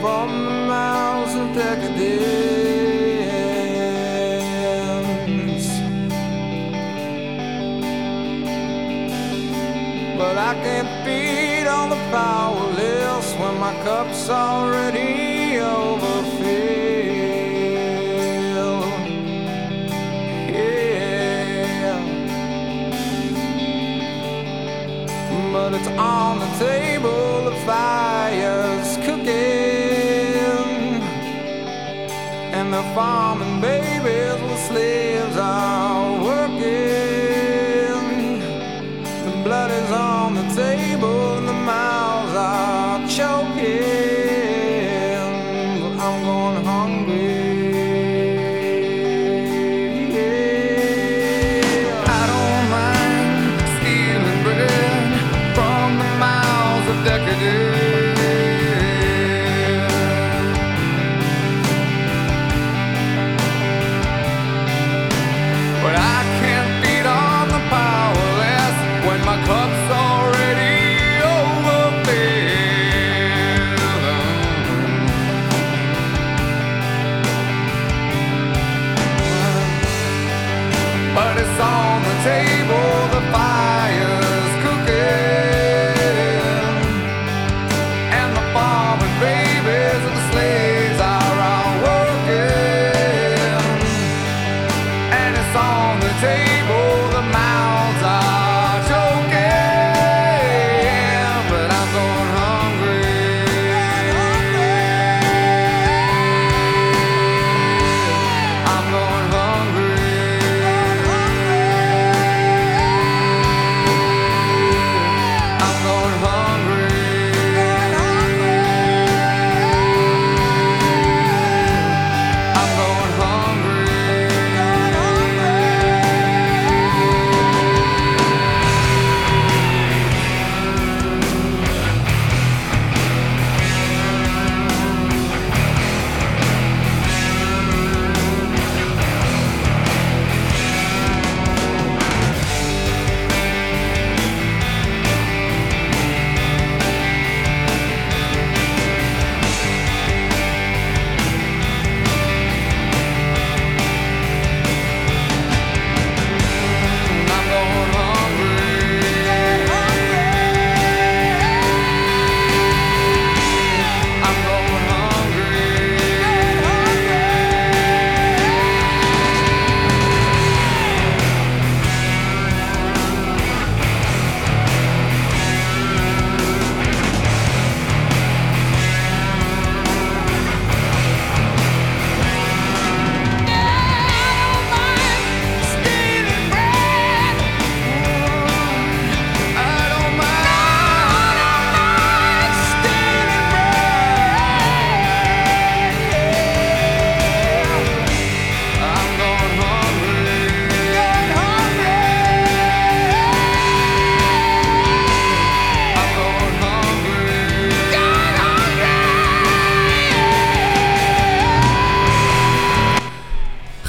From the mouths of decadence. But I can't feed on the powerless when my cup's already overfilled. Yeah. But it's on the table, the fire's far.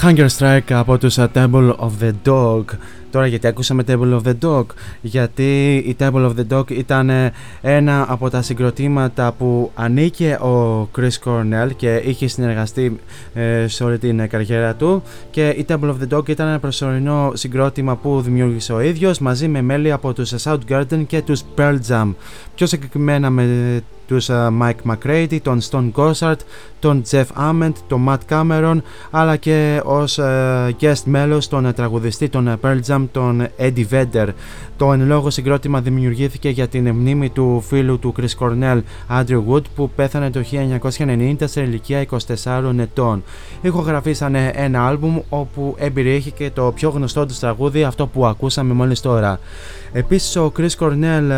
Hunger Strike από τους uh, Temple of the Dog. Τώρα γιατί ακούσαμε Temple of the Dog; Γιατί η Temple of the Dog ήταν ε, ένα από τα συγκροτήματα που ανήκε ο Chris Cornell και είχε συνεργαστεί ε, σε όλη την ε, καριέρα του και η Temple of the Dog ήταν ένα προσωρινό συγκρότημα που δημιούργησε ο ίδιος μαζί με μέλη από τους Soundgarden και τους Pearl Jam πιο συγκεκριμένα με τους uh, Mike McCready, τον Stone Gossard, τον Jeff Ament, τον Matt Cameron αλλά και ως uh, guest μέλος τον uh, τραγουδιστή των uh, Pearl Jam, τον Eddie Vedder. Το εν λόγω συγκρότημα δημιουργήθηκε για την μνήμη του φίλου του Chris Cornell, Andrew Wood, που πέθανε το 1990 σε ηλικία 24 ετών. Ηχογραφήσανε ένα άλμπουμ όπου εμπεριέχηκε το πιο γνωστό τους τραγούδι, αυτό που ακούσαμε μόλις τώρα. Επίσης ο Chris Cornell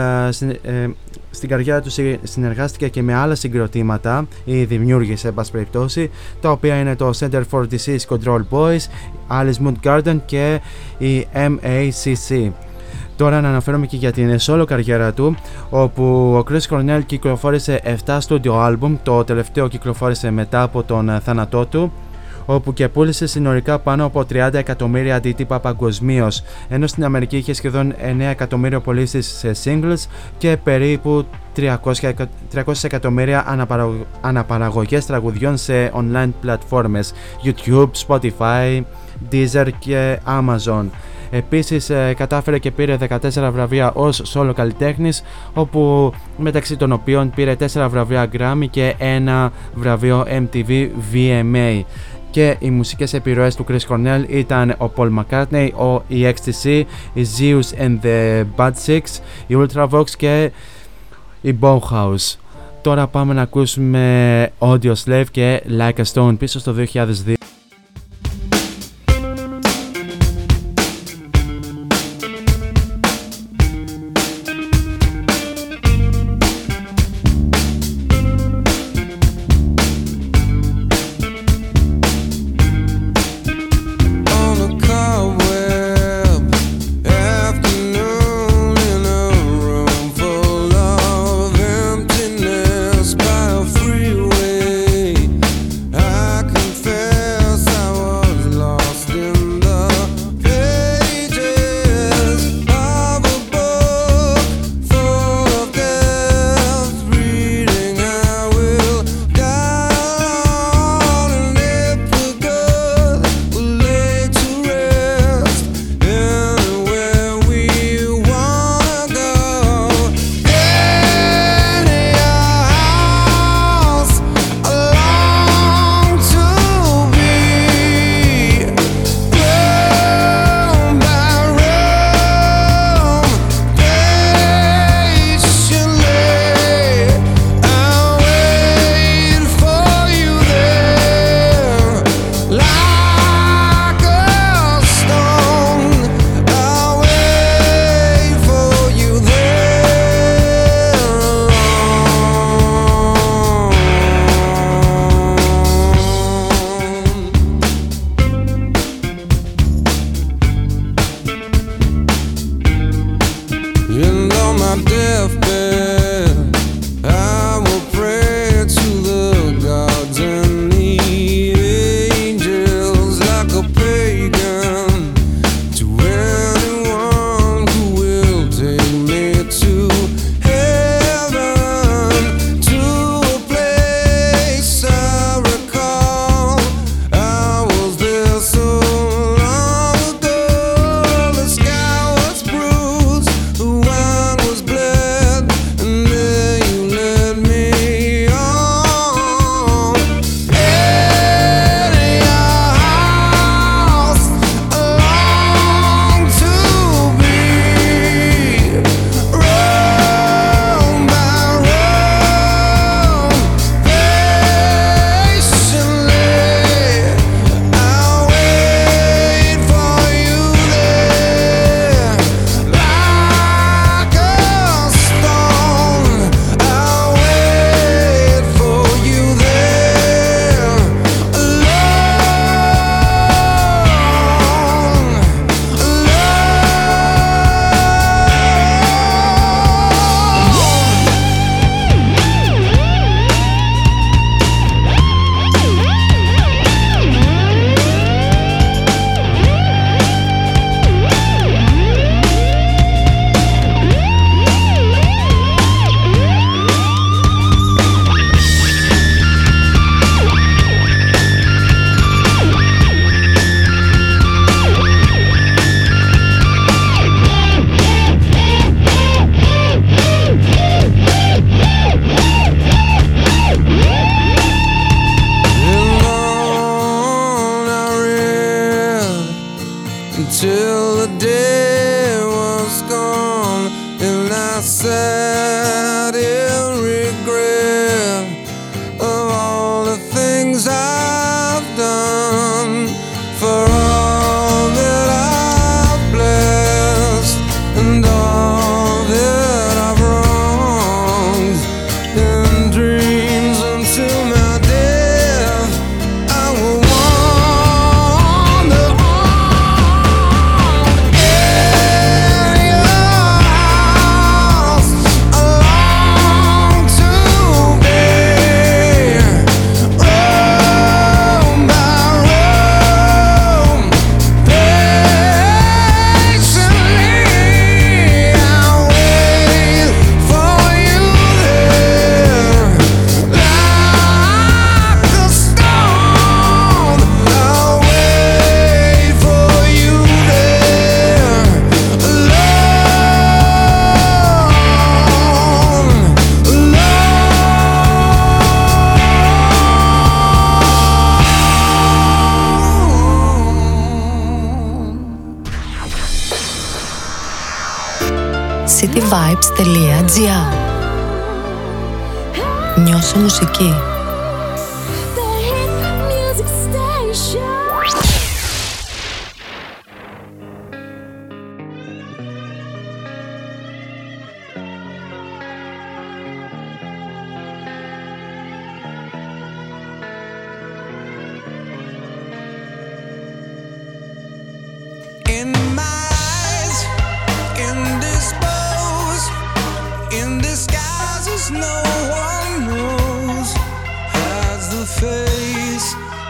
ε, στην καριέρα του συνεργάστηκε και με άλλα συγκροτήματα ή δημιούργησε εν πάση περιπτώσει τα οποία είναι το Center for Disease Control Boys, Alice Moon Garden και η MACC. Τώρα να αναφέρομαι και για την solo καριέρα του, όπου ο Chris Cornell κυκλοφόρησε 7 studio album, το τελευταίο κυκλοφόρησε μετά από τον θάνατό του. Όπου και πούλησε συνολικά πάνω από 30 εκατομμύρια αντίτυπα παγκοσμίως, ενώ στην Αμερική είχε σχεδόν 9 εκατομμύρια πωλήσεις σε singles και περίπου 300, εκα- 300 εκατομμύρια αναπαραγω... αναπαραγωγές τραγουδιών σε online πλατφόρμες YouTube, Spotify, Deezer και Amazon. Επίσης ε, κατάφερε και πήρε 14 βραβεία ως solo καλλιτέχνης όπου μεταξύ των οποίων πήρε 4 βραβεία Grammy και ένα βραβείο MTV VMA και οι μουσικές επιρροές του Chris Cornell ήταν ο Paul McCartney, ο η XTC, η Zeus and the Bad Six, η Ultravox και η Bauhaus. Τώρα πάμε να ακούσουμε Audio Slave και Like a Stone πίσω στο 2002.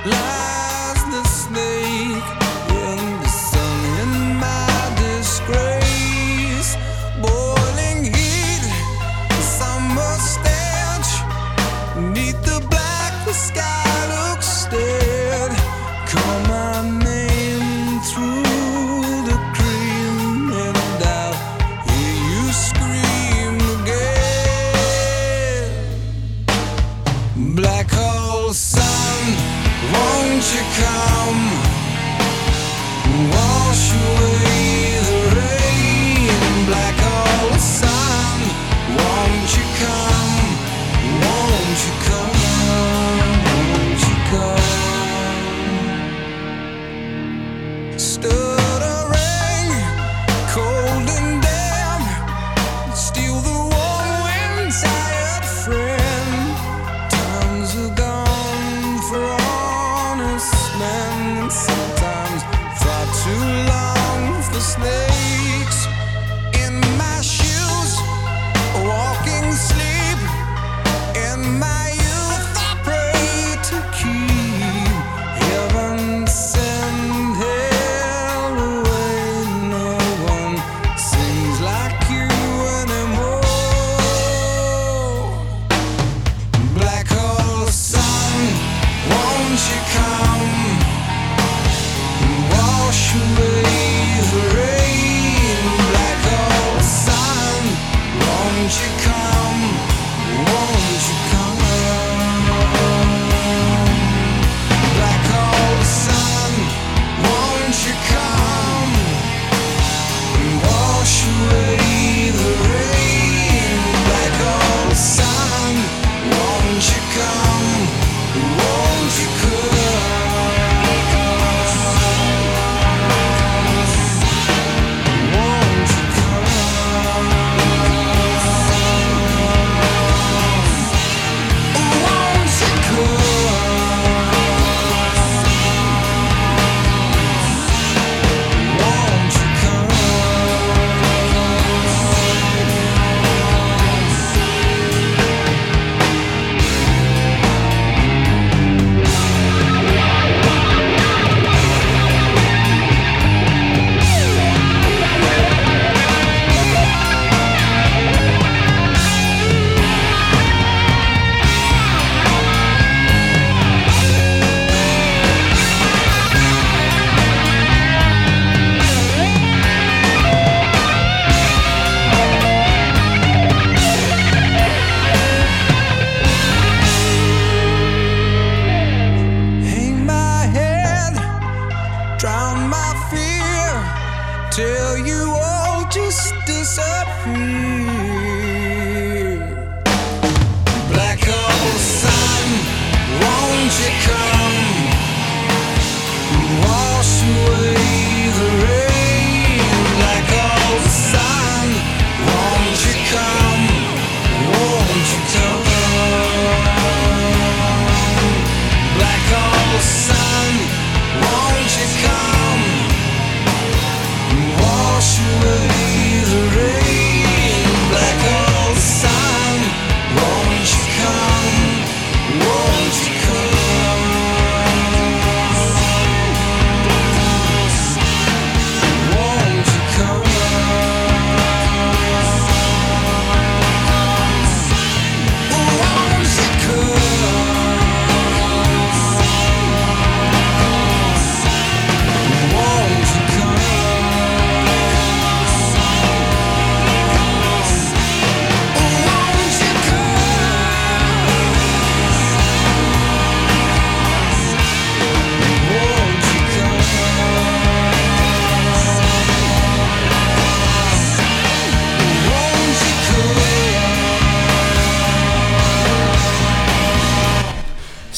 Love.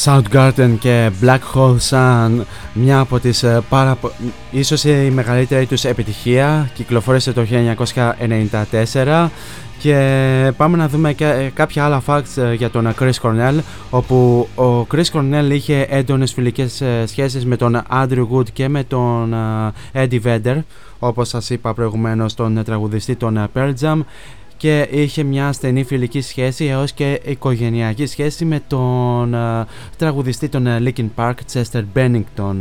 Soundgarden και Black Hole Sun μια από τις ε, πάρα πο- ίσως η μεγαλύτερη τους επιτυχία. Κυκλοφόρησε το 1994 και πάμε να δούμε και ε, κάποια άλλα facts ε, για τον Chris Cornell όπου ο Chris Cornell είχε έντονες φιλικές ε, σχέσεις με τον Andrew Wood και με τον ε, Eddie Vedder όπως σας είπα προηγουμένως τον ε, τραγουδιστή των ε, Pearl Jam και είχε μια στενή φιλική σχέση έως και οικογενειακή σχέση με τον ε, τραγουδιστή των ε, Linkin Park, Chester Bennington.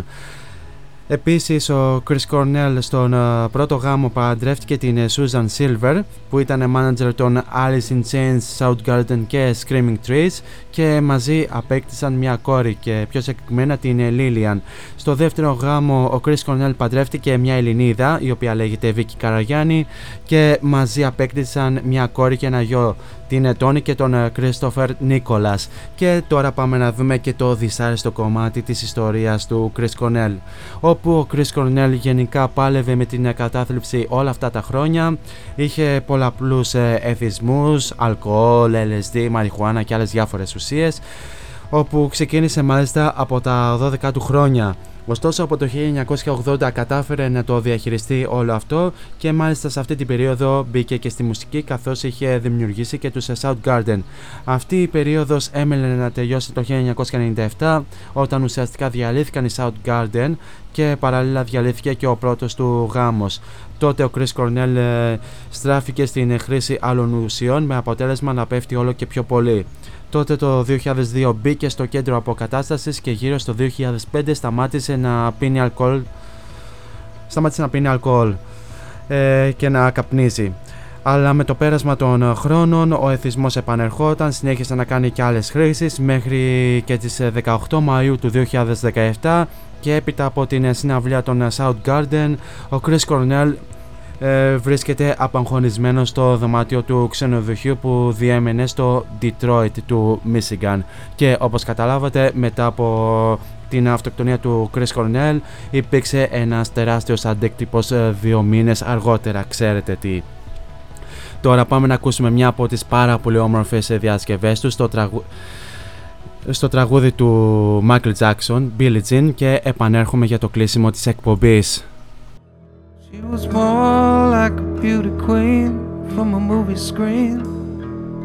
Επίσης ο Chris Cornell στον ε, πρώτο γάμο παντρεύτηκε την ε, Susan Silver που ήταν manager των Alice in Chains, Soundgarden και Screaming Trees και μαζί απέκτησαν μια κόρη και πιο συγκεκριμένα την ε, Lillian. Στο δεύτερο γάμο ο Chris Cornell παντρεύτηκε μια Ελληνίδα η οποία λέγεται Vicky Καραγιάννη και μαζί απέκτησαν μια κόρη και ένα γιο την Τόνι και τον ε, Christopher Nicholas. Και τώρα πάμε να δούμε και το δυσάρεστο κομμάτι της ιστορίας του Chris Cornell όπου ο Chris Cornell γενικά πάλευε με την ε, κατάθλιψη όλα αυτά τα χρόνια είχε πολλαπλούς ε, εθισμούς, αλκοόλ, LSD, μαριχουάνα και άλλες διάφορες ουσίες όπου ξεκίνησε μάλιστα από τα 12 του χρόνια. Ωστόσο από το 1980 κατάφερε να το διαχειριστεί όλο αυτό και μάλιστα σε αυτή την περίοδο μπήκε και στη μουσική καθώς είχε δημιουργήσει και τους Soundgarden. Αυτή η περίοδος έμελε να τελειώσει το 1997 όταν ουσιαστικά διαλύθηκαν οι Soundgarden και παράλληλα διαλύθηκε και ο πρώτος του γάμος. Τότε ο Chris Cornell ε, στράφηκε στην χρήση άλλων ουσιών με αποτέλεσμα να πέφτει όλο και πιο πολύ. Τότε το 2002 μπήκε στο κέντρο αποκατάστασης και γύρω στο 2005 σταμάτησε να πίνει αλκοόλ, σταμάτησε να πίνει αλκοόλ ε, και να καπνίζει. Αλλά με το πέρασμα των χρόνων ο εθισμός επανερχόταν, συνέχισε να κάνει και άλλες χρήσεις μέχρι και τις 18 Μαΐου του 2017 και έπειτα από την συναυλία των Soundgarden ο Chris Cornell ε, βρίσκεται απαγχωνισμένος στο δωμάτιο του ξενοδοχείου που διέμενε στο Detroit του Michigan. Και όπως καταλάβατε μετά από την αυτοκτονία του Chris Cornell υπήρξε ένας τεράστιος αντίκτυπος ε, δύο μήνες αργότερα. Ξέρετε τι. Τώρα πάμε να ακούσουμε μια από τις πάρα πολύ όμορφες ε, διασκευές τους στο, τραγου... στο τραγούδι του Michael Jackson, Billie Jean και επανέρχομαι για το κλείσιμο της εκπομπής. She was more like a beauty queen from a movie screen.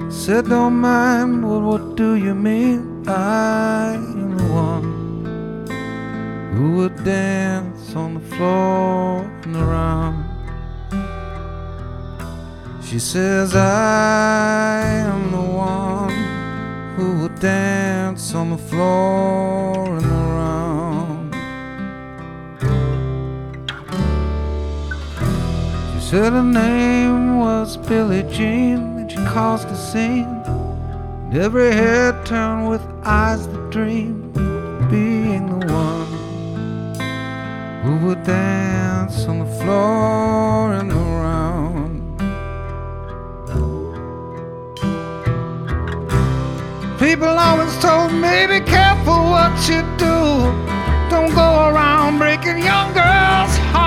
Said, Don't mind, but what do you mean? I am the one who would dance on the floor and around. She says, I am the one who will dance on the floor said her name was Billie Jean, and she caused a scene. And every head turned with eyes that dream, being the one who would dance on the floor and around. People always told me, be careful what you do. Don't go around breaking young girls' hearts.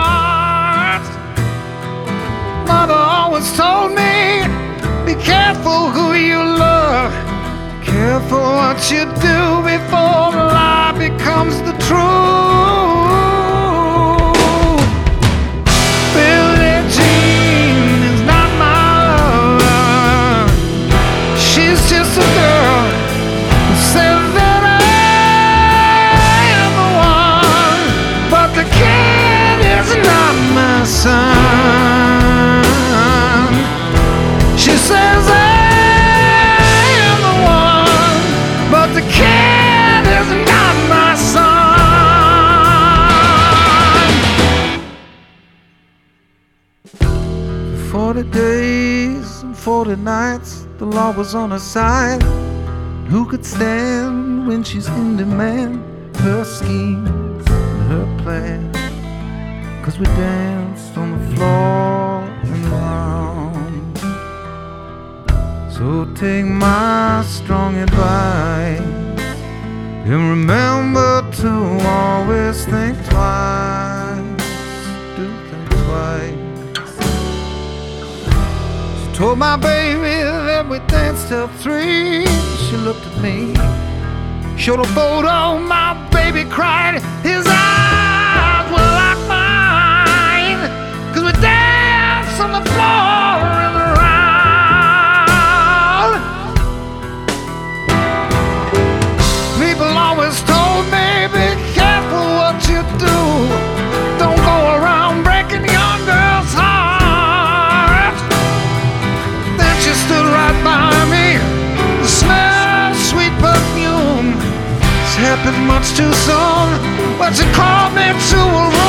Mother always told me, be careful who you love. Careful what you do before the lie becomes the truth. 40 nights, the law was on her side. Who could stand when she's in demand? Her schemes and her plan. Cause we danced on the floor and around. So take my strong advice and remember to always think twice. Told my baby that we danced till three. She looked at me. Showed a photo, my baby cried. His eyes were like mine. Cause we danced on the floor much too soon, but she called me to a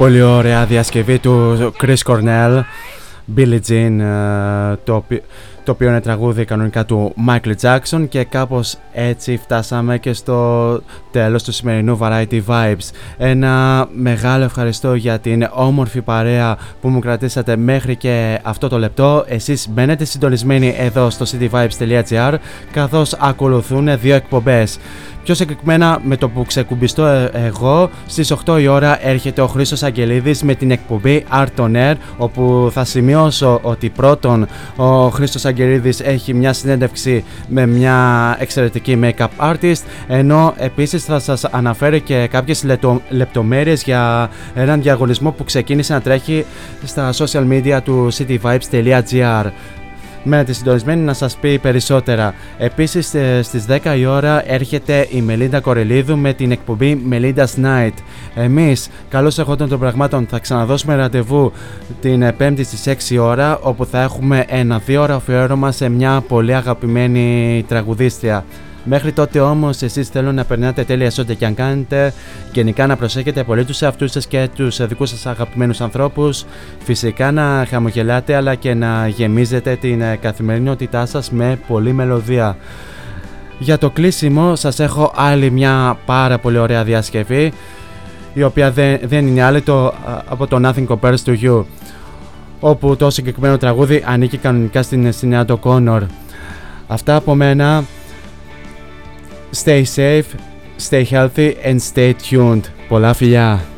πολύ ωραία διασκευή του Chris Cornell, Billie Jean, ε, το, οποι- το οποίο είναι τραγούδι κανονικά του Michael Jackson και κάπως έτσι φτάσαμε και στο τέλος του σημερινού Variety Vibes. Ένα μεγάλο ευχαριστώ για την όμορφη παρέα που μου κρατήσατε μέχρι και αυτό το λεπτό. Εσείς μπαίνετε συντονισμένοι εδώ στο cityvibes.gr καθώς ακολουθούν δύο εκπομπές. Πιο συγκεκριμένα με το που ξεκουμπιστώ ε, εγώ στις 8 η ώρα έρχεται ο Χρήστος Αγγελίδης με την εκπομπή Art on Air όπου θα σημειώσω ότι πρώτον ο Χρήστος Αγγελίδης έχει μια συνέντευξη με μια εξαιρετική make-up artist ενώ επίσης θα σας αναφέρει και κάποιες λεπτο, λεπτομέρειες για έναν διαγωνισμό που ξεκίνησε να τρέχει στα social media του cityvibes.gr Μένετε συντονισμένοι να σας πει περισσότερα. Επίσης ε, στις 10 η ώρα έρχεται η Μελίντα Κορελίδου με την εκπομπή Melinda's Night. Εμείς, καλώς εχόντων των πραγμάτων, θα ξαναδώσουμε ραντεβού την ε, Πέμπτη στις 6 η ώρα όπου θα έχουμε ένα δύο ώρα αφιέρωμα σε μια πολύ αγαπημένη τραγουδίστρια. Μέχρι τότε όμως, εσείς θέλω να περνάτε τέλεια σε ό,τι και αν κάνετε. Γενικά να προσέχετε πολύ τους εαυτούς σας και τους δικούς σας αγαπημένους ανθρώπους. Φυσικά να χαμογελάτε αλλά και να γεμίζετε την ε, καθημερινότητά σας με πολλή μελωδία. Για το κλείσιμο σας έχω άλλη μια πάρα πολύ ωραία διασκευή η οποία δεν, δεν είναι άλλη το, α, από το Nothing Compares to You όπου το συγκεκριμένο τραγούδι ανήκει κανονικά στην Sinead O'Connor. Αυτά από μένα. Stay safe, stay healthy and stay tuned. Πολλά φιλιά!